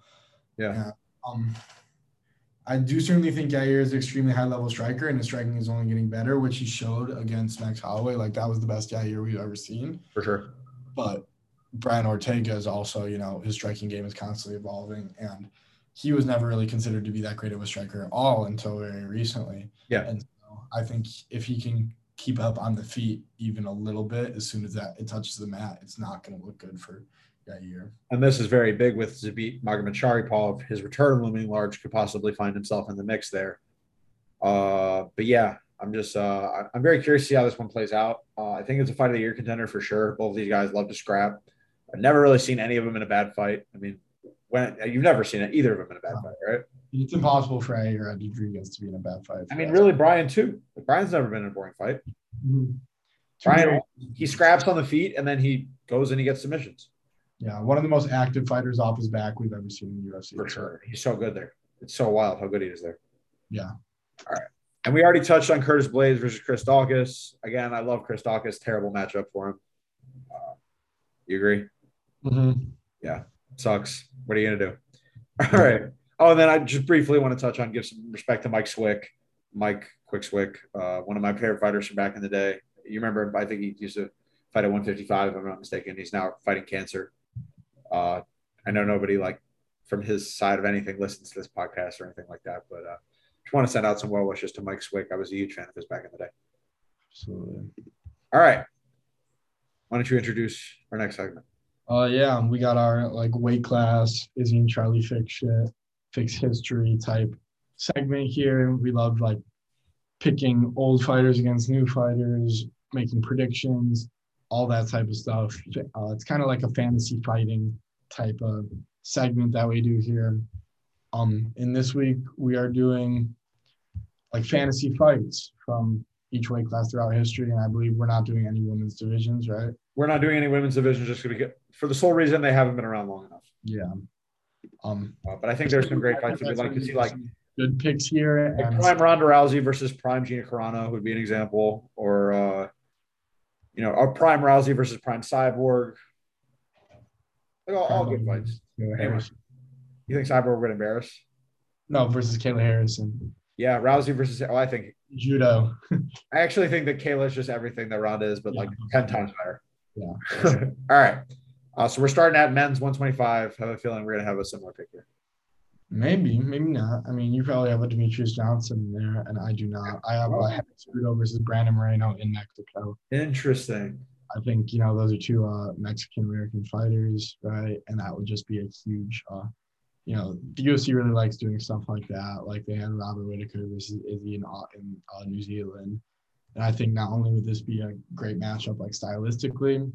Yeah. Um, I do certainly think Yair is an extremely high level striker, and his striking is only getting better, which he showed against Max Holloway. Like that was the best Yair we've ever seen. For sure. But Brian Ortega is also, you know, his striking game is constantly evolving, and he was never really considered to be that great of a striker at all until very recently. Yeah. And so I think if he can keep up on the feet even a little bit, as soon as that it touches the mat, it's not going to look good for that Yair. And this is very big with Zabit Magomedsharipov. His return looming large could possibly find himself in the mix there. Uh, but yeah, I'm just uh, I'm very curious to see how this one plays out. Uh, I think it's a fight of the year contender for sure. Both of these guys love to scrap. I've never really seen any of them in a bad fight. I mean, when you've never seen it, either of them in a bad fight, right? It's impossible for Yair Rodriguez to be in a bad fight. I mean, really, Brian too. Brian's never been in a boring fight. Mhm. Brian, he scraps on the feet and then he goes and he gets submissions Yeah, one of the most active fighters off his back we've ever seen in the UFC. for sure. He's so good there. It's so wild how good he is there. Yeah. All right. And we already touched on Curtis Blaydes versus Chris Daukaus. Again, I love Chris Daukaus. Terrible matchup for him. Uh, you agree? Mhm. Sucks. What are you gonna do? All right. Oh, and then I just briefly want to touch on give some respect to Mike Swick, Mike Quick Swick, uh, one of my favorite fighters from back in the day. You remember? I think he used to fight at 155, if I'm not mistaken. He's now fighting cancer. Uh, I know nobody like from his side of anything listens to this podcast or anything like that, but uh, just want to send out some well wishes to Mike Swick. I was a huge fan of his back in the day. Absolutely. All right. Why don't you introduce our next segment? Uh, yeah, we got our like weight class, Izzy and Charlie fix shit, fix history type segment here. We love like picking old fighters against new fighters, making predictions, all that type of stuff. Uh, it's kind of like a fantasy fighting type of segment that we do here. Um, and this week we are doing like fantasy fights from each weight class throughout history, and I believe we're not doing any women's divisions, right? We're not doing any women's division just because for the sole reason they haven't been around long enough. Yeah. Um, Uh, but I think there's some great fights that we'd like to see, like good picks here. Like prime Ronda Rousey versus prime Gina Carano would be an example, or uh, you know, a prime Rousey versus prime Cyborg. Like all, all good fights. You think Cyborg would embarrass? No, versus Kayla Harrison. Yeah, Rousey versus. Oh, I think Judo. I actually think that Kayla is just everything that Ronda is, but like ten times better. Yeah. all right. Uh, so we're starting at men's 125. Have a feeling we're gonna have a similar pick here. Maybe, maybe not. I mean, you probably have a Demetrious Johnson in there, and I do not. I have Cejudo versus Brandon Moreno in Mexico. Interesting. I think you know those are two uh, Mexican American fighters, right? And that would just be a huge, uh, you know, the UFC really likes doing stuff like that. Like they had Robert Whittaker versus Izzy in, uh, in uh, New Zealand, and I think not only would this be a great matchup like stylistically,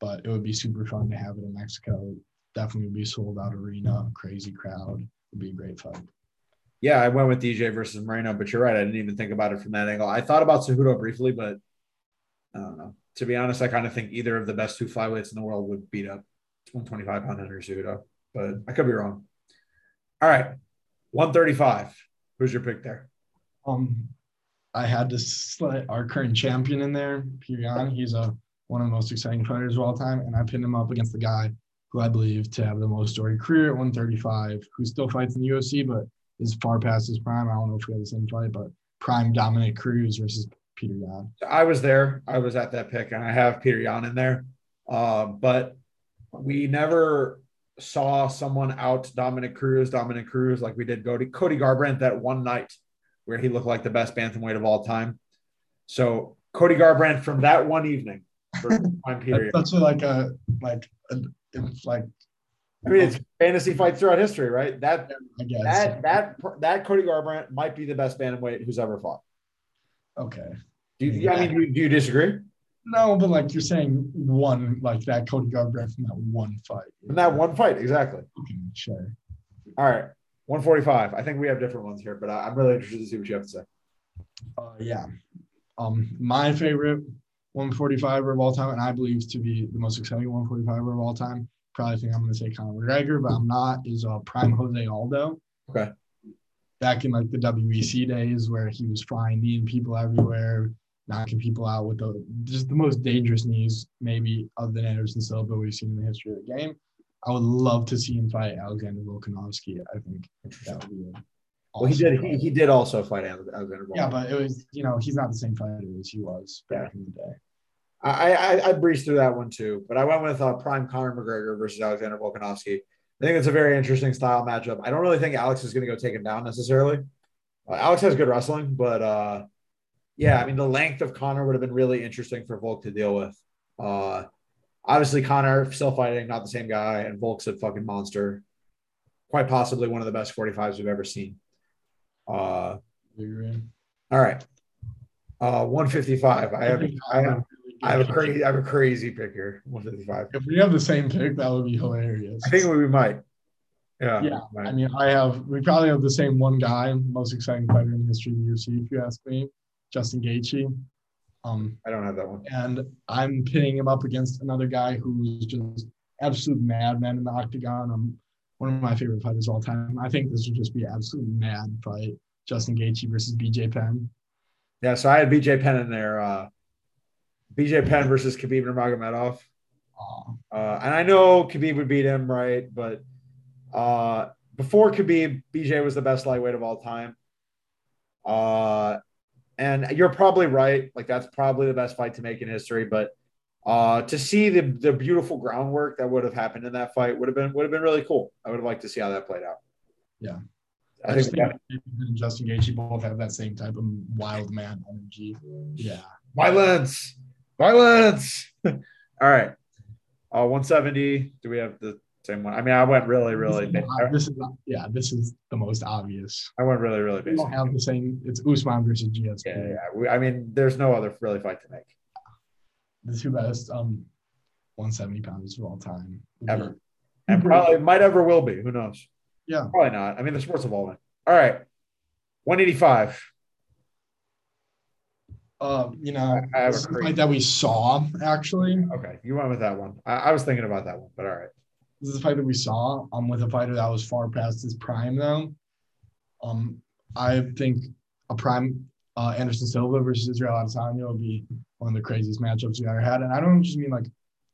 but it would be super fun to have it in Mexico. definitely would be sold out arena, crazy crowd. Would be a great fight. Yeah, I went with DJ versus Moreno, but you're right. I didn't even think about it from that angle. I thought about Cejudo briefly, but I don't know. To be honest, I kind of think either of the best two flyweights in the world would beat up 125 pound Henry Cejudo, but I could be wrong. All right, 135. Who's your pick there? Um, I had to select our current champion in there, Petr Yan. He's a one of the most exciting fighters of all time, and I pinned him up against the guy who I believe to have the most storied career at 135, who still fights in the UFC, but is far past his prime. I don't know if we had the same fight, but prime Dominick Cruz versus Petr Yan. I was there. I was at that pick, and I have Petr Yan in there. Uh, but we never saw someone out Dominick Cruz, Dominick Cruz, like we did Cody, Cody Garbrandt that one night where he looked like the best bantamweight of all time. So Cody Garbrandt from that one evening for time period. That's like a like a, like I mean, it's fantasy fights throughout history, right? That that that that Cody Garbrandt might be the best bantamweight who's ever fought. Okay. Do you, yeah. I mean, do you, do you disagree? No, but like you're saying, one like that Cody Garbrandt from that one fight. From that one fight, exactly. Okay, sure. All right, 145. I think we have different ones here, but I, am really interested to see what you have to say. Uh, yeah. Um, my favorite 145er of all time, and I believe to be the most exciting 145er of all time. Probably think I'm going to say Conor McGregor, but I'm not. Is uh, Prime Jose Aldo. Okay. Back in like the WEC days where he was flying, kneeing people everywhere, knocking people out with the just the most dangerous knees, maybe other than Anderson Silva we've seen in the history of the game. I would love to see him fight Alexander Volkanovski. I think that would be. Well, he did. He, he did also fight Alexander. Yeah, but it was you know he's not the same fighter as he was back yeah. in the day. I, I I breezed through that one too, but I went with uh, prime Conor McGregor versus Alexander Volkanovski. I think it's a very interesting style matchup. I don't really think Alex is going to go take him down necessarily. Uh, Alex has good wrestling, but uh, yeah, I mean the length of Conor would have been really interesting for Volk to deal with. Uh, obviously, Conor still fighting, not the same guy, and Volk's a fucking monster. Quite possibly one of the best 45s we've ever seen. Uh, all right. Uh, 155. I have, I have, I have a crazy, I have a crazy pick here. 155. If we have the same pick, that would be hilarious. I think we might. Yeah. Yeah. I mean, I have, we probably have the same one guy, most exciting fighter in the history of the UFC, if you ask me, Justin Gaethje. Um, I don't have that one. And I'm pitting him up against another guy who's just absolute madman in the octagon. I'm one of my favorite fighters of all time. I think this would just be an absolute mad fight. Justin Gaethje versus BJ Penn. Yeah, so I had BJ Penn in there. Uh, BJ Penn versus Khabib Nurmagomedov. Uh, and I know Khabib would beat him, right? But uh, before Khabib, BJ was the best lightweight of all time. Uh, and you're probably right. Like that's probably the best fight to make in history. But uh, to see the the beautiful groundwork that would have happened in that fight would have been would have been really cool. I would have liked to see how that played out. Yeah. I, I think, think and Justin Gaethje both have that same type of wild man energy. Yeah. Violence. Violence. All right. Uh, 170. Do we have the same one? I mean, I went really, really. This is, this is yeah, this is the most obvious. I went really, really basic. We don't have the same. It's Usman versus GSP. Yeah, yeah. We, I mean, there's no other really fight to make the two best um 170 pounds of all time ever, and probably might ever will be. Who knows? Yeah, probably not. I mean, the sport's evolving. All right, 185. Uh, you know, I, have a fight that we saw actually. Okay, you went with that one. I, I, was thinking about that one, but all right. This is a fight that we saw. Um, with a fighter that was far past his prime, though. Um, I think a prime uh, Anderson Silva versus Israel Adesanya will be one of the craziest matchups we ever had. And I don't just mean like,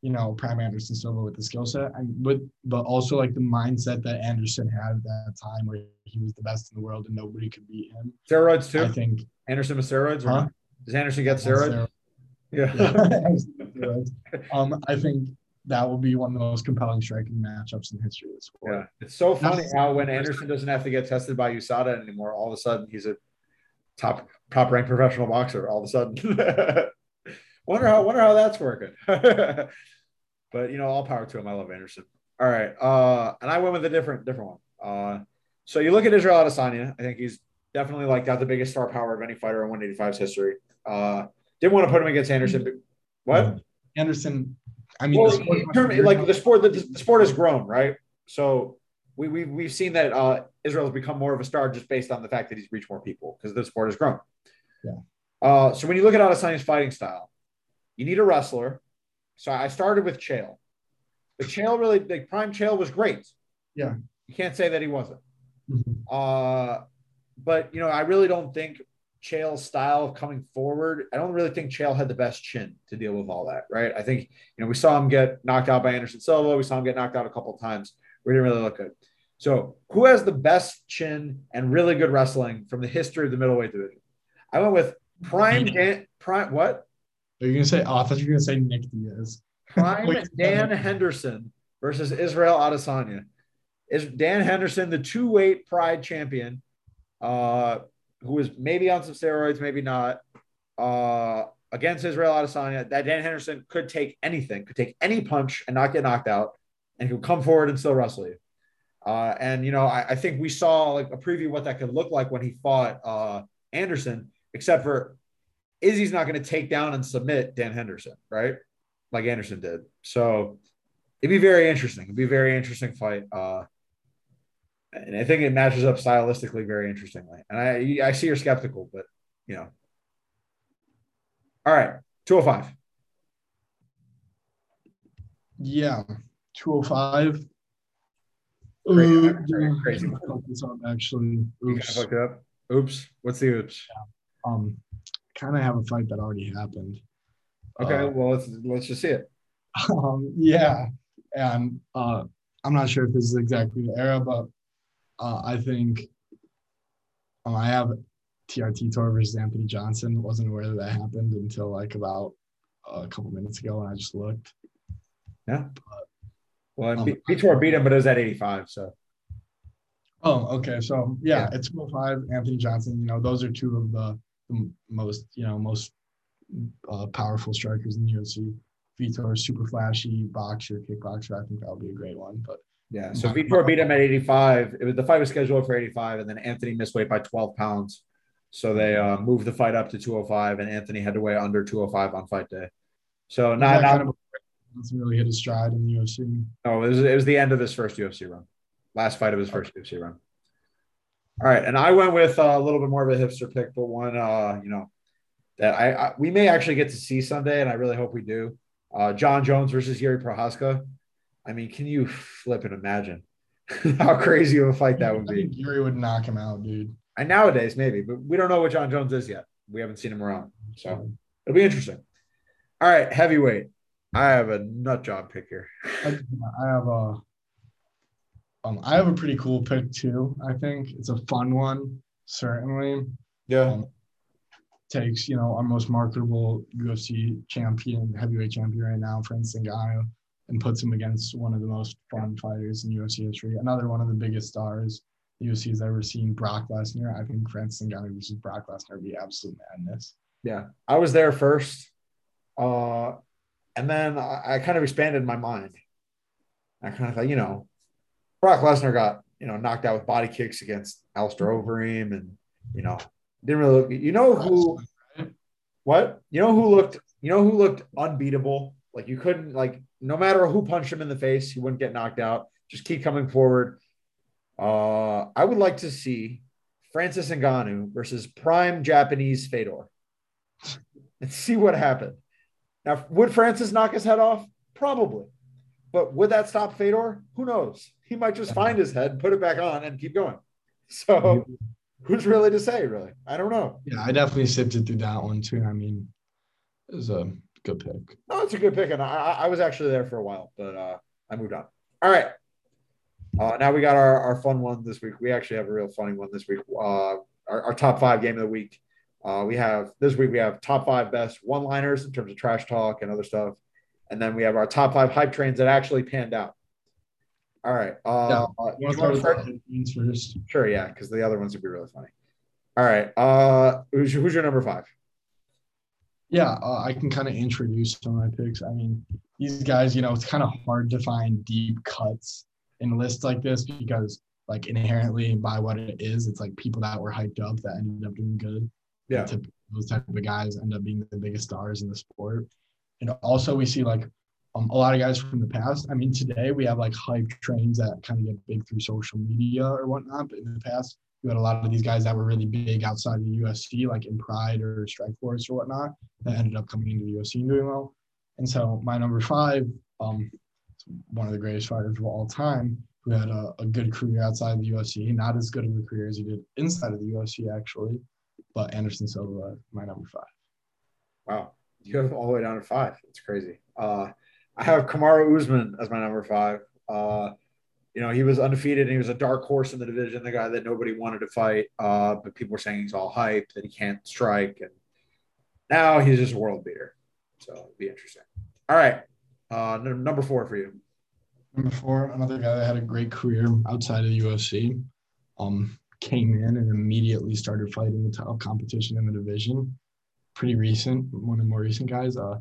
you know, prime Anderson Silva with the skill set, and but but also like the mindset that Anderson had at that time where he was the best in the world and nobody could beat him. Steroids too. I think Anderson with steroids. Huh? Does Anderson get steroids? Yeah. yeah. um, I think that will be one of the most compelling striking matchups in history of the sport. Yeah, it's so funny how when Anderson doesn't have to get tested by USADA anymore, all of a sudden he's a top top ranked professional boxer. All of a sudden, wonder how wonder how that's working. but you know, all power to him. I love Anderson. All right, uh, and I went with a different different one. Uh, so you look at Israel Adesanya. I think he's definitely like got the biggest star power of any fighter in 185's history. Uh, didn't want to put him against Anderson. But what? Anderson I mean, well, the sport, term, like the sport, the, the sport has grown, right? So we, we we've seen that uh, Israel has become more of a star just based on the fact that he's reached more people because the sport has grown. Yeah. Uh, so when you look at Adesanya's fighting style, you need a wrestler. So I started with Chael. But Chael really, like prime Chael was great. Yeah. You can't say that he wasn't. Mhm. Uh, but you know, I really don't think Chael's style of coming forward. I don't really think Chael had the best chin to deal with all that, right? I think you know we saw him get knocked out by Anderson Silva. We saw him get knocked out a couple of times. We didn't really look good. So, who has the best chin and really good wrestling from the history of the middleweight division? I went with Prime Dan. Prime what? Are you gonna say? Oh, I thought you were gonna say Nick Diaz. Prime Wait. Dan Henderson versus Israel Adesanya. Is Dan Henderson the two weight Pride champion, uh, who is maybe on some steroids, maybe not, uh, against Israel Adesanya? That Dan Henderson could take anything, could take any punch and not get knocked out, and he would come forward and still wrestle you. Uh, and you know, I, I think we saw like a preview of what that could look like when he fought uh, Anderson, except for Izzy's not going to take down and submit Dan Henderson, right? Like Anderson did. So it'd be very interesting. It'd be a very interesting fight. Uh, and I think it matches up stylistically very interestingly. And I I see you're skeptical, but you know. All right, 205. Yeah, two hundred five. Crazy, crazy. This up actually. Oops. gotta look up. Oops. What's the oops? Um, kind of have a fight that already happened. Okay, Uh, well let's let's just see it. um, yeah, and uh, I'm not sure if this is exactly the era, but uh, I think um, I have TRT Vitor versus Anthony Johnson. Wasn't aware that that happened until like about a couple minutes ago, and I just looked. Yeah. Well, Um, Vitor beat him, but it was at 85. So Oh, okay. So yeah, it's 205, Anthony Johnson. You know, those are two of the, the most, you know, most uh, powerful strikers in the UFC. Vitor, super flashy boxer, kickboxer. I think that would be a great one. But yeah, so Vitor beat him at 85. It was the fight was scheduled for 85, and then Anthony missed weight by 12 pounds. So they uh, moved the fight up to 205, and Anthony had to weigh under 205 on fight day. So not, not kind of really hit his stride in the UFC. No, it was, it was the end of his first UFC run. Last fight of his first UFC run. All right, and I went with uh, a little bit more of a hipster pick, but one, uh, you know, that I, I we may actually get to see Sunday, and I really hope we do. Uh, Jon Jones versus Yuri Prochazka. I mean, can you flip and imagine how crazy of a fight that would be? Yuri would knock him out, dude. And nowadays, maybe, but we don't know what Jon Jones is yet. We haven't seen him around, so it'll be interesting. All right, heavyweight. I have a nut job pick here. I, have a um, I have a pretty cool pick too. I think it's a fun one, certainly. Yeah. Um, takes you know our most marketable UFC champion, heavyweight champion right now, Francis Ngannou, and puts him against one of the most fun fighters in UFC history. Another one of the biggest stars the UFC has ever seen, Brock Lesnar. I think Francis Ngannou versus Brock Lesnar would be absolute madness. Yeah, I was there first, uh, and then I, I kind of expanded my mind. I kind of thought, you know, Brock Lesnar got you know knocked out with body kicks against Alistair Overeem, and you know didn't really look. You know who? What? You know who looked? You know who looked unbeatable? Like you couldn't like no matter who punched him in the face, he wouldn't get knocked out. Just keep coming forward. Uh, I would like to see Francis Ngannou versus prime Japanese Fedor and see what happened. Now, would Francis knock his head off? Probably. But would that stop Fedor? Who knows? He might just find his head, put it back on, and keep going. So, who's really to say, really? I don't know. Yeah, I definitely sifted through that one too. I mean, it was a good pick. No, it's a good pick. And I, I- I was actually there for a while, but uh, I moved on. All right. Uh, now we got our, our fun one this week. We actually have a real funny one this week. Uh, our, our top five game of the week. Uh, we have this week, we have top five best one liners in terms of trash talk and other stuff. And then we have our top five hype trains that actually panned out. All right. Uh, uh, You you want to start start? with the headlines first? Sure, yeah, because the other ones would be really funny. All right. Uh, who's, who's your number five? Yeah, uh, I can kind of introduce some of my picks. I mean, these guys, you know, it's kind of hard to find deep cuts in lists like this because, like, inherently by what it is, it's like people that were hyped up that ended up doing good. Yeah. Those type of guys end up being the biggest stars in the sport. And also, we see like um, a lot of guys from the past. I mean, today we have like hype trains that kind of get big through social media or whatnot. But in the past, you had a lot of these guys that were really big outside of the UFC, like in Pride or Strikeforce or whatnot, that ended up coming into the UFC and doing well. And so my number five, um, one of the greatest fighters of all time, who had a, a good career outside of the UFC, not as good of a career as he did inside of the UFC actually, but Anderson Silva, my number five. Wow, you have all the way down to five. It's crazy. Uh, I have Kamaru Usman as my number five. Uh, you know, he was undefeated and he was a dark horse in the division, the guy that nobody wanted to fight. Uh, but people were saying he's all hype, that he can't strike. And now he's just a world beater. So it'll be interesting. All right. Uh, number four for you. Number four, another guy that had a great career outside of the UFC. Um, came in and immediately started fighting the top competition in the division. Pretty recent, one of the more recent guys. Uh,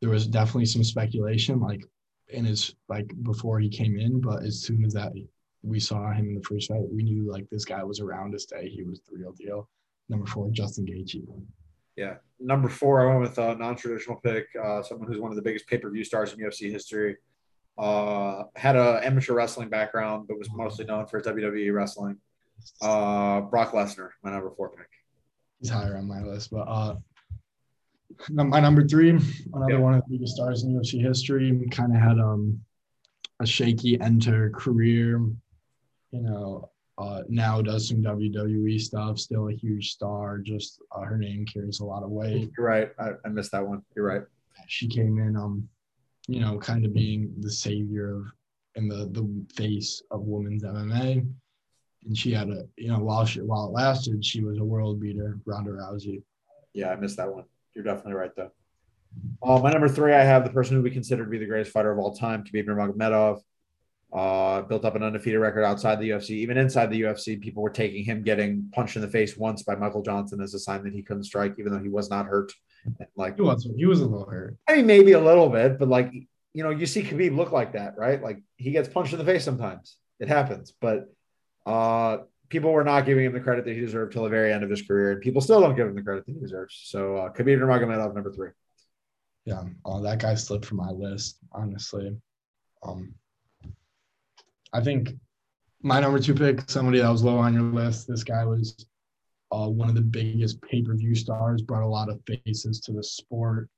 there was definitely some speculation, like in his like before he came in, but as soon as that we saw him in the first fight, we knew like this guy was around to stay. He was the real deal. Number four, Justin Gaethje. Yeah, number four, I went with a non-traditional pick, uh, someone who's one of the biggest pay-per-view stars in UFC history. Uh, had an amateur wrestling background, but was mostly known for WWE wrestling. Uh, Brock Lesnar, my number four pick. He's higher on my list, but uh, my number three, another one of the biggest stars in UFC history, kind of had um a shaky enter career. You know, uh, now does some WWE stuff. Still a huge star. Just uh, her name carries a lot of weight. You're right. I, I missed that one. You're right. She came in, um, you know, kind of being the savior of and the the face of women's MMA. And she had a, you know, while she while it lasted, she was a world beater, Ronda Rousey. Yeah, I missed that one. You're definitely right, though. Uh, my number three, I have the person who we consider to be the greatest fighter of all time, Khabib Nurmagomedov. Uh, built up an undefeated record outside the UFC. Even inside the UFC, people were taking him getting punched in the face once by Michael Johnson as a sign that he couldn't strike, even though he was not hurt. Like he was, he was a little hurt. I mean, maybe a little bit, but like you know, you see Khabib look like that, right? Like he gets punched in the face sometimes. It happens, but uh, people were not giving him the credit that he deserved till the very end of his career, and people still don't give him the credit that he deserves. So uh, Khabib Nurmagomedov, number three. Yeah, oh, that guy slipped from my list, honestly. Um, I think my number two pick, somebody that was low on your list. This guy was uh, one of the biggest pay per view stars, brought a lot of faces to the sport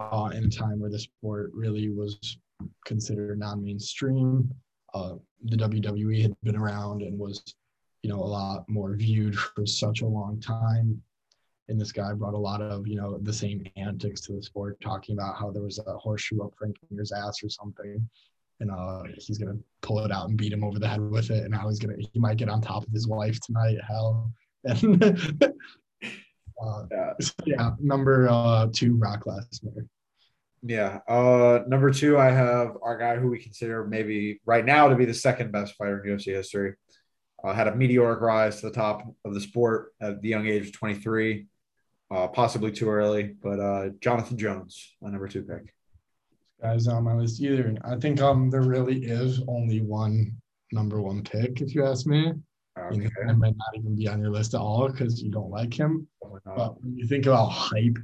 uh, in a time where the sport really was considered non mainstream. Uh, the WWE had been around and was you know, a lot more viewed for such a long time. And this guy brought a lot of, you know, the same antics to the sport, talking about how there was a horseshoe up Frank Mir's ass or something. And uh, he's gonna pull it out and beat him over the head with it, and how he's gonna he might get on top of his wife tonight. Hell, and uh, yeah. yeah, number uh, two, Brock Lesnar. Yeah. Uh, number two, I have our guy who we consider maybe right now to be the second best fighter in UFC history, uh, had a meteoric rise to the top of the sport at the young age of 23, uh, possibly too early. But uh, Jonathan Jones, my number two pick. Guys on my list either. I think um there really is only one number one pick, if you ask me. Okay. You know, I might not even be on your list at all because you don't like him. But when you think about hype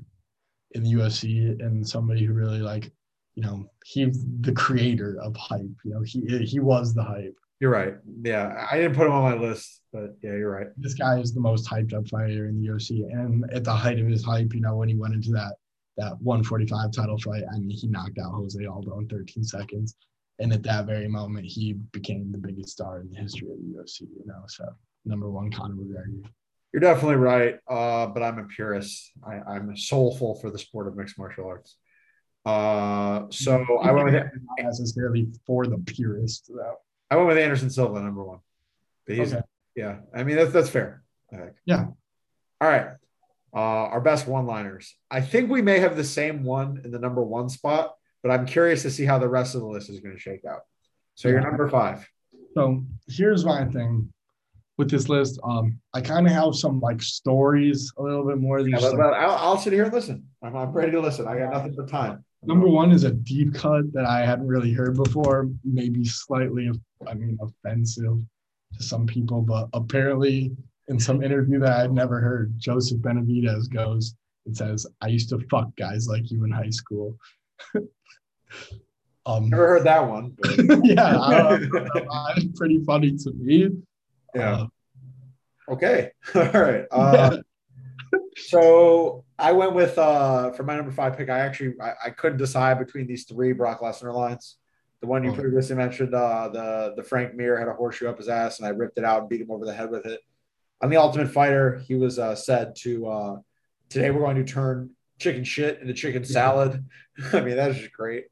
in the UFC and somebody who really like, you know, he's the creator of hype. You know, he he was the hype. You're right. Yeah, I didn't put him on my list, but yeah, you're right. This guy is the most hyped up fighter in the UFC, and at the height of his hype, you know, when he went into that that 145 title fight, I mean, he knocked out Jose Aldo in 13 seconds, and at that very moment, he became the biggest star in the history of the UFC. You know, so number one, Conor McGregor. You're definitely right, uh, but I'm a purist. I, I'm soulful for the sport of mixed martial arts. Uh, so I went with not necessarily for the purist though. I went with Anderson Silva number one. okay. Yeah, I mean that's that's fair. I think. Yeah. All right. Uh, our best one-liners. I think we may have the same one in the number one spot, but I'm curious to see how the rest of the list is going to shake out. So you're number five. So here's my thing with this list. Um, I kind of have some like stories a little bit more than. Yeah, but, but I'll, I'll, sit here and listen. I'm, I'm ready to listen. I got nothing but time. Number one is a deep cut that I hadn't really heard before, maybe slightly, I mean, offensive to some people, but apparently in some interview that I'd never heard, Joseph Benavidez goes and says, I used to fuck guys like you in high school. Um, Never heard that one. yeah, I don't pretty funny to me. yeah. Uh, Okay. All right. Uh, so I went with uh for my number five pick. I actually I, I couldn't decide between these three Brock Lesnar lines. The one you Oh. previously mentioned, uh, the the Frank Mir had a horseshoe up his ass, and I ripped it out and beat him over the head with it. On the Ultimate Fighter, he was uh, said to uh, today we're going to turn chicken shit into chicken salad. I mean that's just great.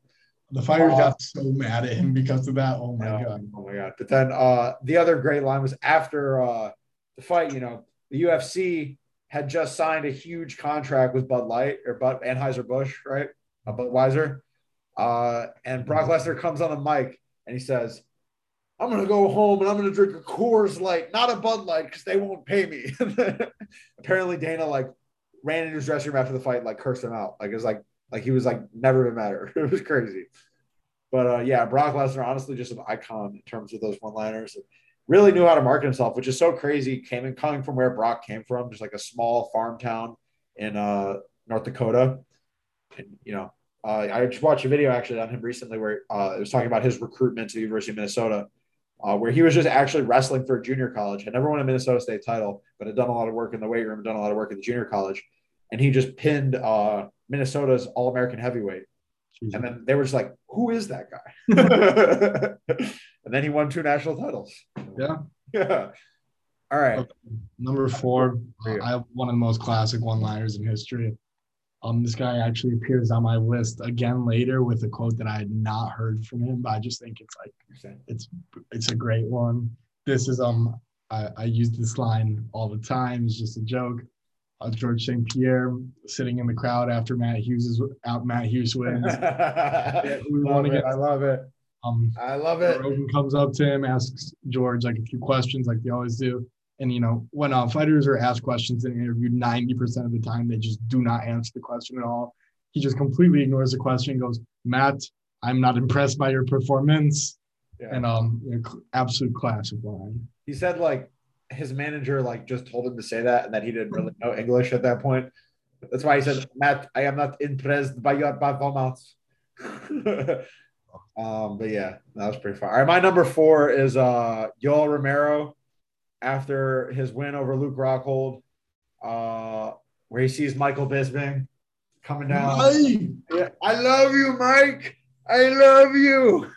the fighters Uh, got so mad at him because of that. Oh my Oh, god. Oh my god! But then uh, the other great line was after uh, the fight. You know, the UFC had just signed a huge contract with Bud Light or Bud Anheuser Busch, right? Uh, Budweiser. Uh, and Brock Lesnar comes on the mic and he says, "I'm gonna go home and I'm gonna drink a Coors Light, not a Bud Light, because they won't pay me." Apparently, Dana like ran into his dressing room after the fight, like cursed him out. Like it was like like he was like never been matter. It was crazy. But uh, yeah, Brock Lesnar, honestly, just an icon in terms of those one-liners. Really knew how to market himself, which is so crazy. Came in coming from where Brock came from, just like a small farm town in uh, North Dakota. And you know, uh, I just watched a video actually on him recently where uh, it was talking about his recruitment to the University of Minnesota, uh, where he was just actually wrestling for a junior college. Had never won a Minnesota State title, but had done a lot of work in the weight room, done a lot of work in the junior college, and he just pinned uh, Minnesota's All American heavyweight. And then they were just like, "Who is that guy?" and then he won two national titles. Yeah. Yeah. All right. Number four, Yeah. I have one of the most classic one-liners in history. Um, this guy actually appears on my list again later with a quote that I had not heard from him, but I just think it's like it's it's a great one. This is um I, I use this line all the time. It's just a joke. Uh, George St. Pierre sitting in the crowd after Matt Hughes is out. Matt Hughes wins. We it. get- I love it. Um, I love it. Rogan comes up to him, asks George like a few questions, like they always do. And you know, when uh, fighters are asked questions in an interview, ninety percent of the time they just do not answer the question at all. He just completely ignores the question. Goes, Matt, I'm not impressed by your performance. Yeah. And um, you know, absolute classic line. he said like his manager like just told him to say that and that he didn't really know English at that point. That's why he said, Matt, I am not impressed by your performance. um, but yeah, that was pretty fun. All right, my number four is uh Yoel Romero after his win over Luke Rockhold, uh, where he sees Michael Bisping coming down. Yeah, I love you, Mike. I love you.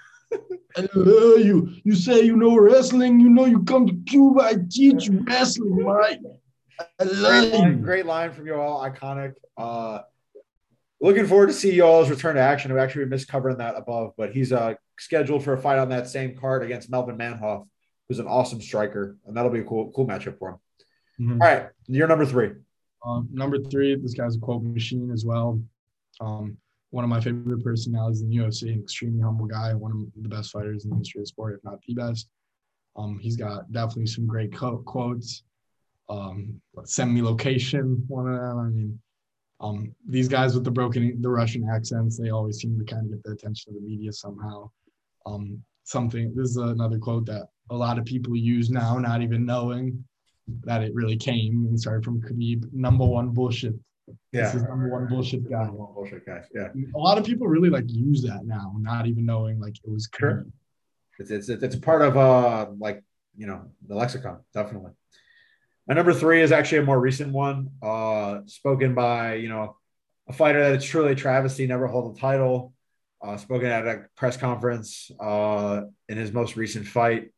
I love you. You say you know wrestling. You know you come to Cuba. I teach you wrestling, Mike. I love Great line, you. great line from Yoel, iconic. Uh, looking forward to see Yoel's return to action. We actually missed covering that above, but he's uh, scheduled for a fight on that same card against Melvin Manhoff, who's an awesome striker, and that'll be a cool, cool matchup for him. Mhm. All right, you're number three. Um, number three, this guy's a quote machine as well. Um, one of my favorite personalities in the UFC, an extremely humble guy, one of the best fighters in the history of the sport, if not the best. Um, he's got definitely some great co- quotes. Um, send me location, one of them. I mean, um, these guys with the broken, the Russian accents, they always seem to kind of get the attention of the media somehow. Um, something. This is another quote that a lot of people use now, not even knowing that it really came and started from Khabib. Number one bullshit. Yeah. This is number one bullshit guy. Number one bullshit guy. Yeah, A lot of people really like use that now, not even knowing like it was Sure. It's it's it's part of uh like you know the lexicon definitely. My number three is actually a more recent one, uh, spoken by you know a fighter that it's truly a travesty never hold a title. Uh, spoken at a press conference uh, in his most recent fight.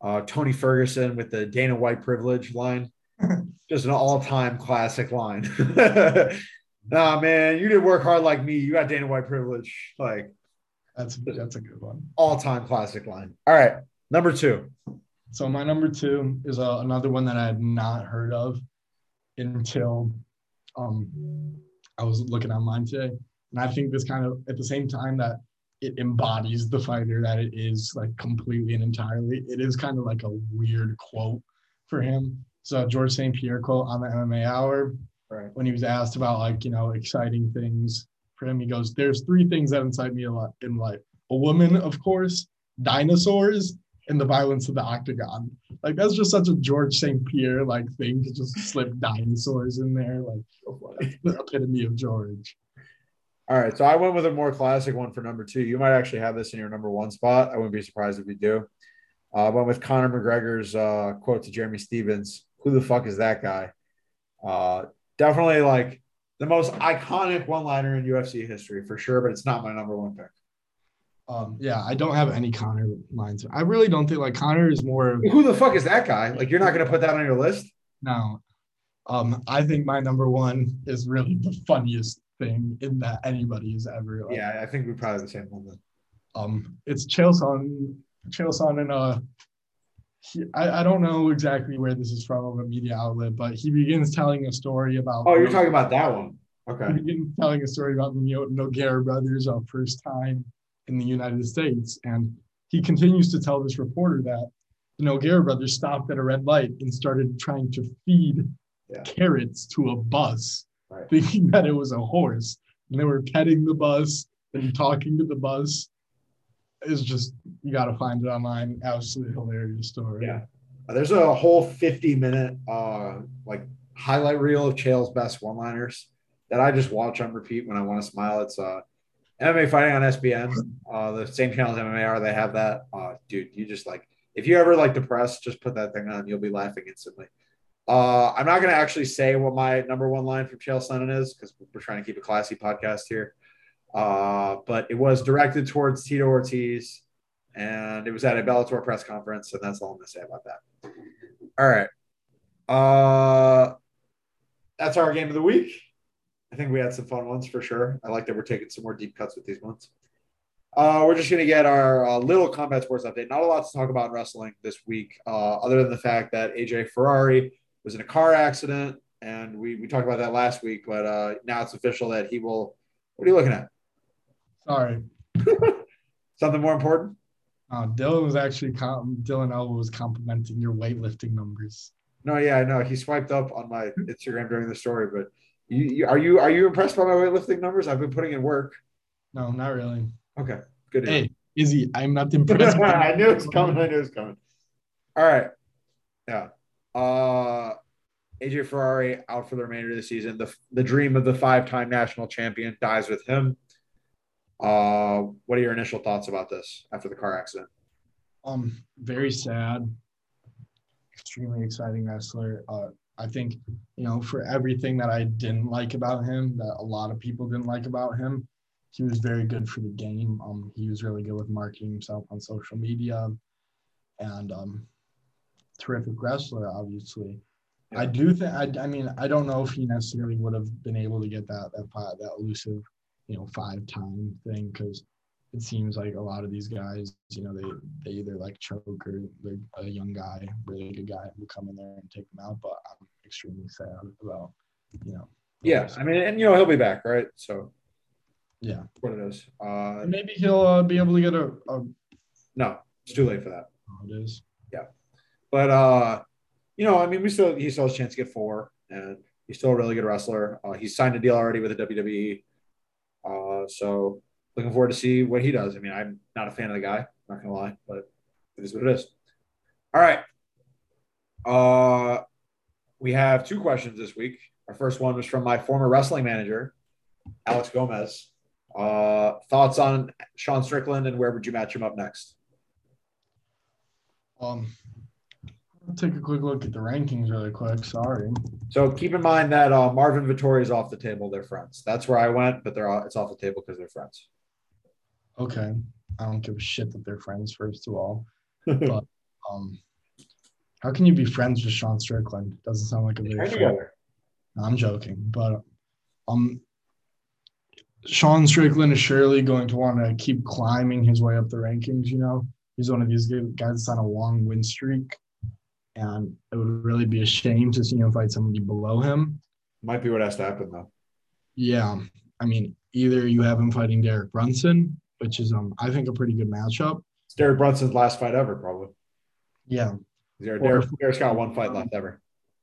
Uh, Tony Ferguson with the Dana White privilege line, just an all-time classic line. nah, man, you didn't work hard like me. You got Dana White privilege, like That's that's a good one. all-time classic line. All right, number two. So my number two is uh, another one that I had not heard of until um, I was looking online today, and I think this kind of at the same time that it embodies the fighter that it is like completely and entirely. It is kind of like a weird quote for him. So George St. Pierre quote on the MMA Hour Right. when he was asked about like you know exciting things for him, he goes, "There's three things that excite me a lot in life: a woman, of course, dinosaurs, and the violence of the octagon." Like that's just such a George St. Pierre like thing to just slip dinosaurs in there. Like the epitome of George. All right, so I went with a more classic one for number two. You might actually have this in your number one spot. I wouldn't be surprised if you do. Uh, I went with Conor McGregor's uh, quote to Jeremy Stephens. Who the fuck is that guy? Uh, definitely like the most iconic one-liner in UFC history for sure, but it's not my number one pick. Um, yeah, I don't have any Conor lines. I really don't think like Conor is more. Who the fuck is that guy? Like you're not going to put that on your list? No, um, I think my number one is really the funniest thing in that anybody has ever. Like, Yeah, I think we're probably have the same one. Then. Um, it's Chael Sonnen, and uh, he, I, I don't know exactly where this is from of a media outlet, but he begins telling a story about. Oh, you're talking about that one. He Okay. begins telling a story about the Neo- Nogueira brothers' uh, first time in the United States, and he continues to tell this reporter that the Nogueira brothers stopped at a red light and started trying to feed Yeah. carrots to a bus, Right. thinking that it was a horse, and they were petting the bus and talking to the bus. It's just you got to find it online. Absolutely hilarious story. Yeah. Uh, There's a whole 50 minute uh like highlight reel of Chael's best one-liners that I just watch on repeat when I want to smile. It's uh MMA fighting on SBN, uh the same channel as MMA are. They have that. Uh dude, you just like if you ever like depressed, just put that thing on, you'll be laughing instantly. Uh I'm not gonna actually say what my number one line from Chael Sonnen is because we're trying to keep a classy podcast here. Uh, but it was directed towards Tito Ortiz, and it was at a Bellator press conference, and that's all I'm gonna say about that. All right. Uh that's our game of the week. I think we had some fun ones for sure. I like that we're taking some more deep cuts with these ones. Uh, we're just going to get our uh, little combat sports update. Not a lot to talk about in wrestling this week, uh, other than the fact that AJ Ferrari was in a car accident, and we, we talked about that last week, but uh, now it's official that he will. What are you looking at? Sorry. Something more important? Uh, Dylan was actually com- Dylan Elba was complimenting your weightlifting numbers. No, yeah, I know. He swiped up on my Instagram during the story, but you, you are you are you impressed by my weightlifting numbers? I've been putting in work. No, not really. Okay, good. Hey, Izzy, I'm not impressed. by I knew it was coming. I knew it was coming. All right. Yeah. Uh AJ Ferrari out for the remainder of the season. The the dream of the five-time national champion dies with him. Uh what are your initial thoughts about this after the car accident? Um, very sad. Extremely exciting wrestler. Uh, I think you know for everything that I didn't like about him, that a lot of people didn't like about him, he was very good for the game. Um, he was really good with marketing himself on social media, and um, terrific wrestler, obviously. I do think. I, I mean, I don't know if he necessarily would have been able to get that that five, that elusive, you know, five time thing because it seems like a lot of these guys, you know, they they either like choke or they're a young guy, really good guy, will come in there and take them out. But I'm extremely sad about, you know. Yeah, I mean, and you know he'll be back, right? So Yeah. what it is. Uh Maybe he'll uh, be able to get a, a. no, it's too late for that. Oh, it is. Yeah. But uh, you know, I mean, we still he still has a chance to get four, and he's still a really good wrestler. Uh, he's signed a deal already with the WWE. Uh, so looking forward to see what he does. I mean, I'm not a fan of the guy, not gonna lie, but it is what it is. All right. Uh, we have two questions this week. Our first one was from my former wrestling manager, Alex Gomez. Uh, thoughts on Sean Strickland and where would you match him up next? Um, I'll take a quick look at the rankings really quick. Sorry. So keep in mind that uh, Marvin Vettori is off the table. They're friends. That's where I went, but they're all, it's off the table because they're friends. Okay. I don't give a shit that they're friends, first of all. But um, how can you be friends with Sean Strickland? Doesn't sound like a very together. No, I'm joking, but um, Sean Strickland is surely going to want to keep climbing his way up the rankings. You know, he's one of these guys that's on a long win streak, and it would really be a shame to see him fight somebody below him. Might be what has to happen though. Yeah, I mean, either you have him fighting Derek Brunson, which is um, I think a pretty good matchup. It's Derek Brunson's last fight ever, probably. Yeah, Derek, Or- Derek, Derek's got one fight left ever.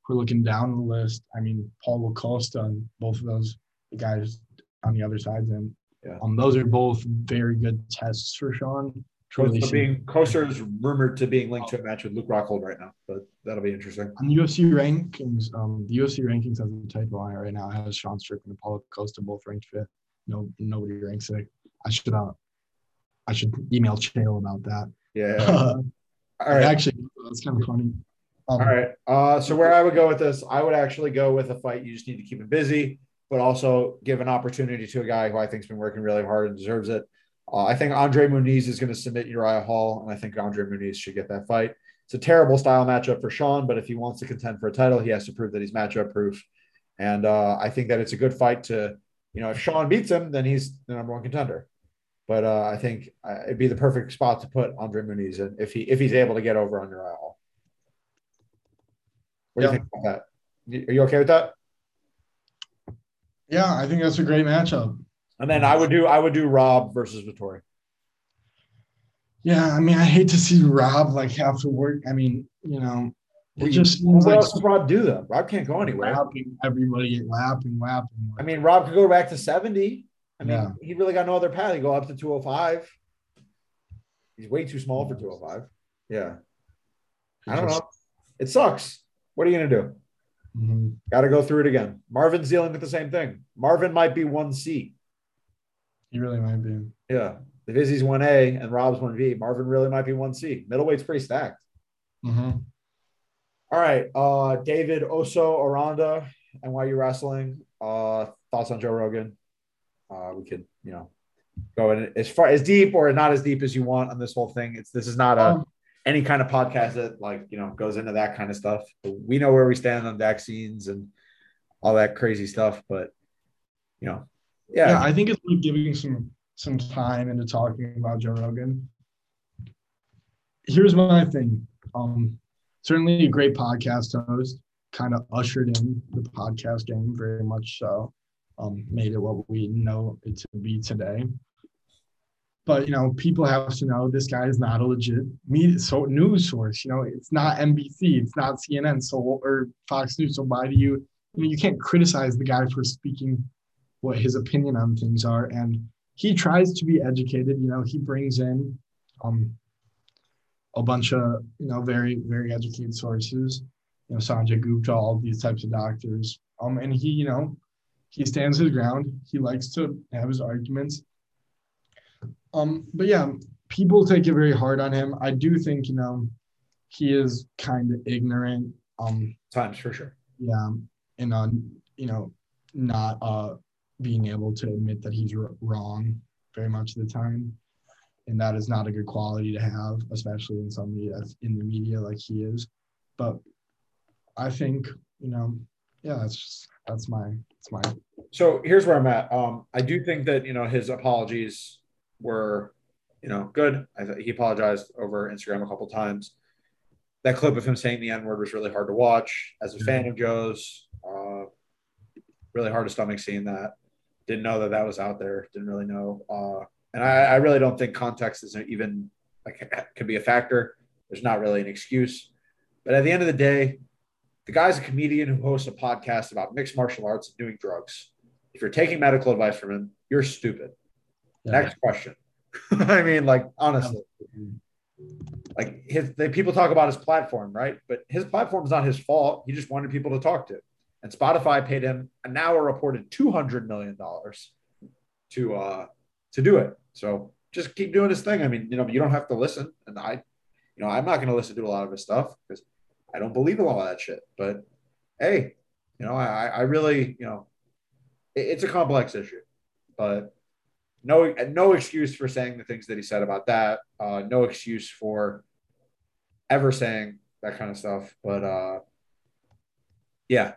we're looking down the list. I mean, Paulo Costa and both of those guys on the other sides and Yeah. um, those are both very good tests for Sean. Costa being is rumored to being linked to a match with Luke Rockhold right now, but that'll be interesting. on the UFC rankings, um, the UFC rankings has a typo on it right now. It has Sean Strickland and Paulo Costa both ranked fifth. no nobody ranks it. I should uh, I should email Chael about that. Yeah. All right. Actually, that's kind of funny. Um, All right. Uh, so where I would go with this, I would actually go with a fight. You just need to keep him busy, but also give an opportunity to a guy who I think's been working really hard and deserves it. Uh, I think Andre Muniz is going to submit Uriah Hall, and I think Andre Muniz should get that fight. It's a terrible style matchup for Sean, but if he wants to contend for a title, he has to prove that he's matchup proof. And uh, I think that it's a good fight to, you know, if Sean beats him, then he's the number one contender. But uh, I think uh, it'd be the perfect spot to put Andre Muniz in if he if he's able to get over on Uriah Hall. What do yeah. you think about that? Are you okay with that? Yeah, I think that's a great matchup. And then I would do I would do Rob versus Vettori. Yeah, I mean, I hate to see Rob like have to work. I mean, you know, it just seems what like else does Rob do though? Rob can't go anywhere. Lapping everybody, lapping, lapping. I mean, Rob could go back to seventy. I mean, yeah. he really got no other path. He go up to 205. He's way too small for 205. Yeah, I don't know. It sucks. What are you gonna do? Mm-hmm. Got to go through it again. Marvin's dealing with the same thing. Marvin might be one C. He really might be. Yeah. If Izzy's 1A and Rob's 1V, Marvin really might be 1C. Middleweight's pretty stacked. Mm-hmm. All right. Uh, David Oso Aranda, NYU Wrestling. Uh, thoughts on Joe Rogan? Uh, we could, you know, go in as far as deep or not as deep as you want on this whole thing. It's this is not a um, any kind of podcast that like you know goes into that kind of stuff. We know where we stand on vaccines and all that crazy stuff, but you know, yeah. yeah I think it's like giving some some time into talking about Joe Rogan. Here's my thing. Um, certainly a great podcast host, kind of ushered in the podcast game very much so. Um, made it what we know it to be today. But you know, people have to know this guy is not a legit media so news source. You know, it's not NBC, it's not CNN, so or Fox News. So why do you? I mean, you can't criticize the guy for speaking what his opinion on things are. And he tries to be educated. You know, he brings in um, a bunch of you know very very educated sources. You know, Sanjay Gupta, all these types of doctors. Um, and he, you know, he stands his ground. He likes to have his arguments. Um, but yeah, people take it very hard on him. I do think, you know, he is kind of ignorant. Um, times for sure. Yeah, and uh, you know, not uh being able to admit that he's wrong very much of the time, and that is not a good quality to have, especially in somebody that's in the media like he is. But I think, you know, yeah, that's just that's my that's my. So here's where I'm at. Um, I do think that you know his apologies were, you know, good. I he apologized over Instagram a couple times. That clip of him saying the N word was really hard to watch. As a fan mm-hmm. of Joe's, uh, really hard to stomach seeing that. Didn't know that that was out there. Didn't really know. Uh, and I, I really don't think context is even like could be a factor. There's not really an excuse. But at the end of the day, the guy's a comedian who hosts a podcast about mixed martial arts and doing drugs. If you're taking medical advice from him, you're stupid. Yeah. Next question. I mean, like honestly, like his the, people talk about his platform, right? But his platform is not his fault. He just wanted people to talk to, and Spotify paid him a now a reported two hundred million dollars to uh to do it. So just keep doing his thing. I mean, you know, you don't have to listen, and I, you know, I'm not going to listen to a lot of his stuff because I don't believe in all that shit. But hey, you know, I I really, you know, it, it's a complex issue, but no no excuse for saying the things that he said about that. Uh, no excuse for ever saying that kind of stuff. But uh, yeah,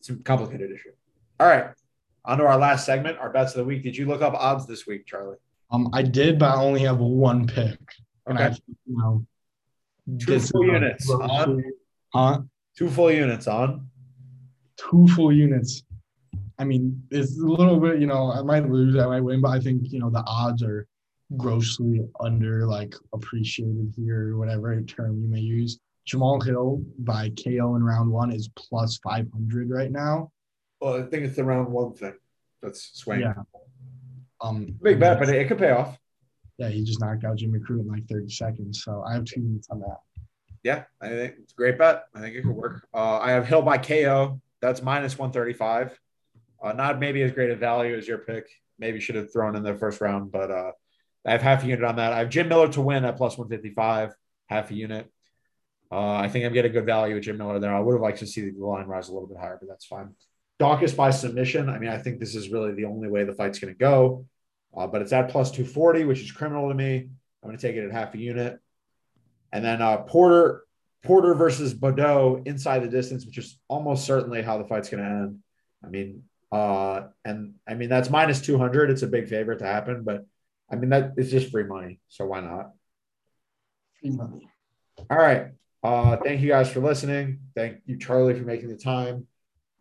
it's a complicated issue. All right, on to our last segment, our bets of the week. Did you look up odds this week, Charlie? Um, I did, but I only have one pick. Okay. I, you know, two full units on. Huh? Two full units on. Two full units. I mean, it's a little bit, you know, I might lose, I might win, but I think, you know, the odds are grossly under like appreciated here, whatever term you may use. Jamahal Hill by KO in round one is plus 500 right now. Well, I think it's the round one thing that's swinging. Yeah. Um, Big bet, but it could pay off. Yeah, he just knocked out Jimmy Crute in like 30 seconds. So I have two minutes on that. Yeah, I think it's a great bet. I think it could work. Uh, I have Hill by KO. That's minus 135. Uh, not maybe as great a value as your pick. maybe should have thrown in the first round, but uh, I have half a unit on that. I have Jim Miller to win at plus 155, half a unit. Uh, I think I'm getting a good value with Jim Miller there. I would have liked to see the line rise a little bit higher, but that's fine. Daukaus by submission. I mean, I think this is really the only way the fight's going to go, uh, but it's at plus 240, which is criminal to me. I'm going to take it at half a unit. And then uh, Porter Porter versus Baudot inside the distance, which is almost certainly how the fight's going to end. I mean, uh, and I mean that's minus 200. It's a big favorite to happen, but I mean that is just free money, so why not? Free money. All right. Uh, thank you guys for listening. Thank you, Charlie, for making the time.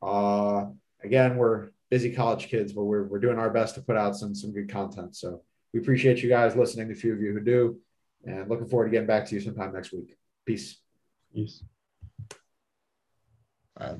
Uh, again, we're busy college kids, but we're, we're doing our best to put out some some good content. So we appreciate you guys listening. The few of you who do, and looking forward to getting back to you sometime next week. Peace. Peace. All right.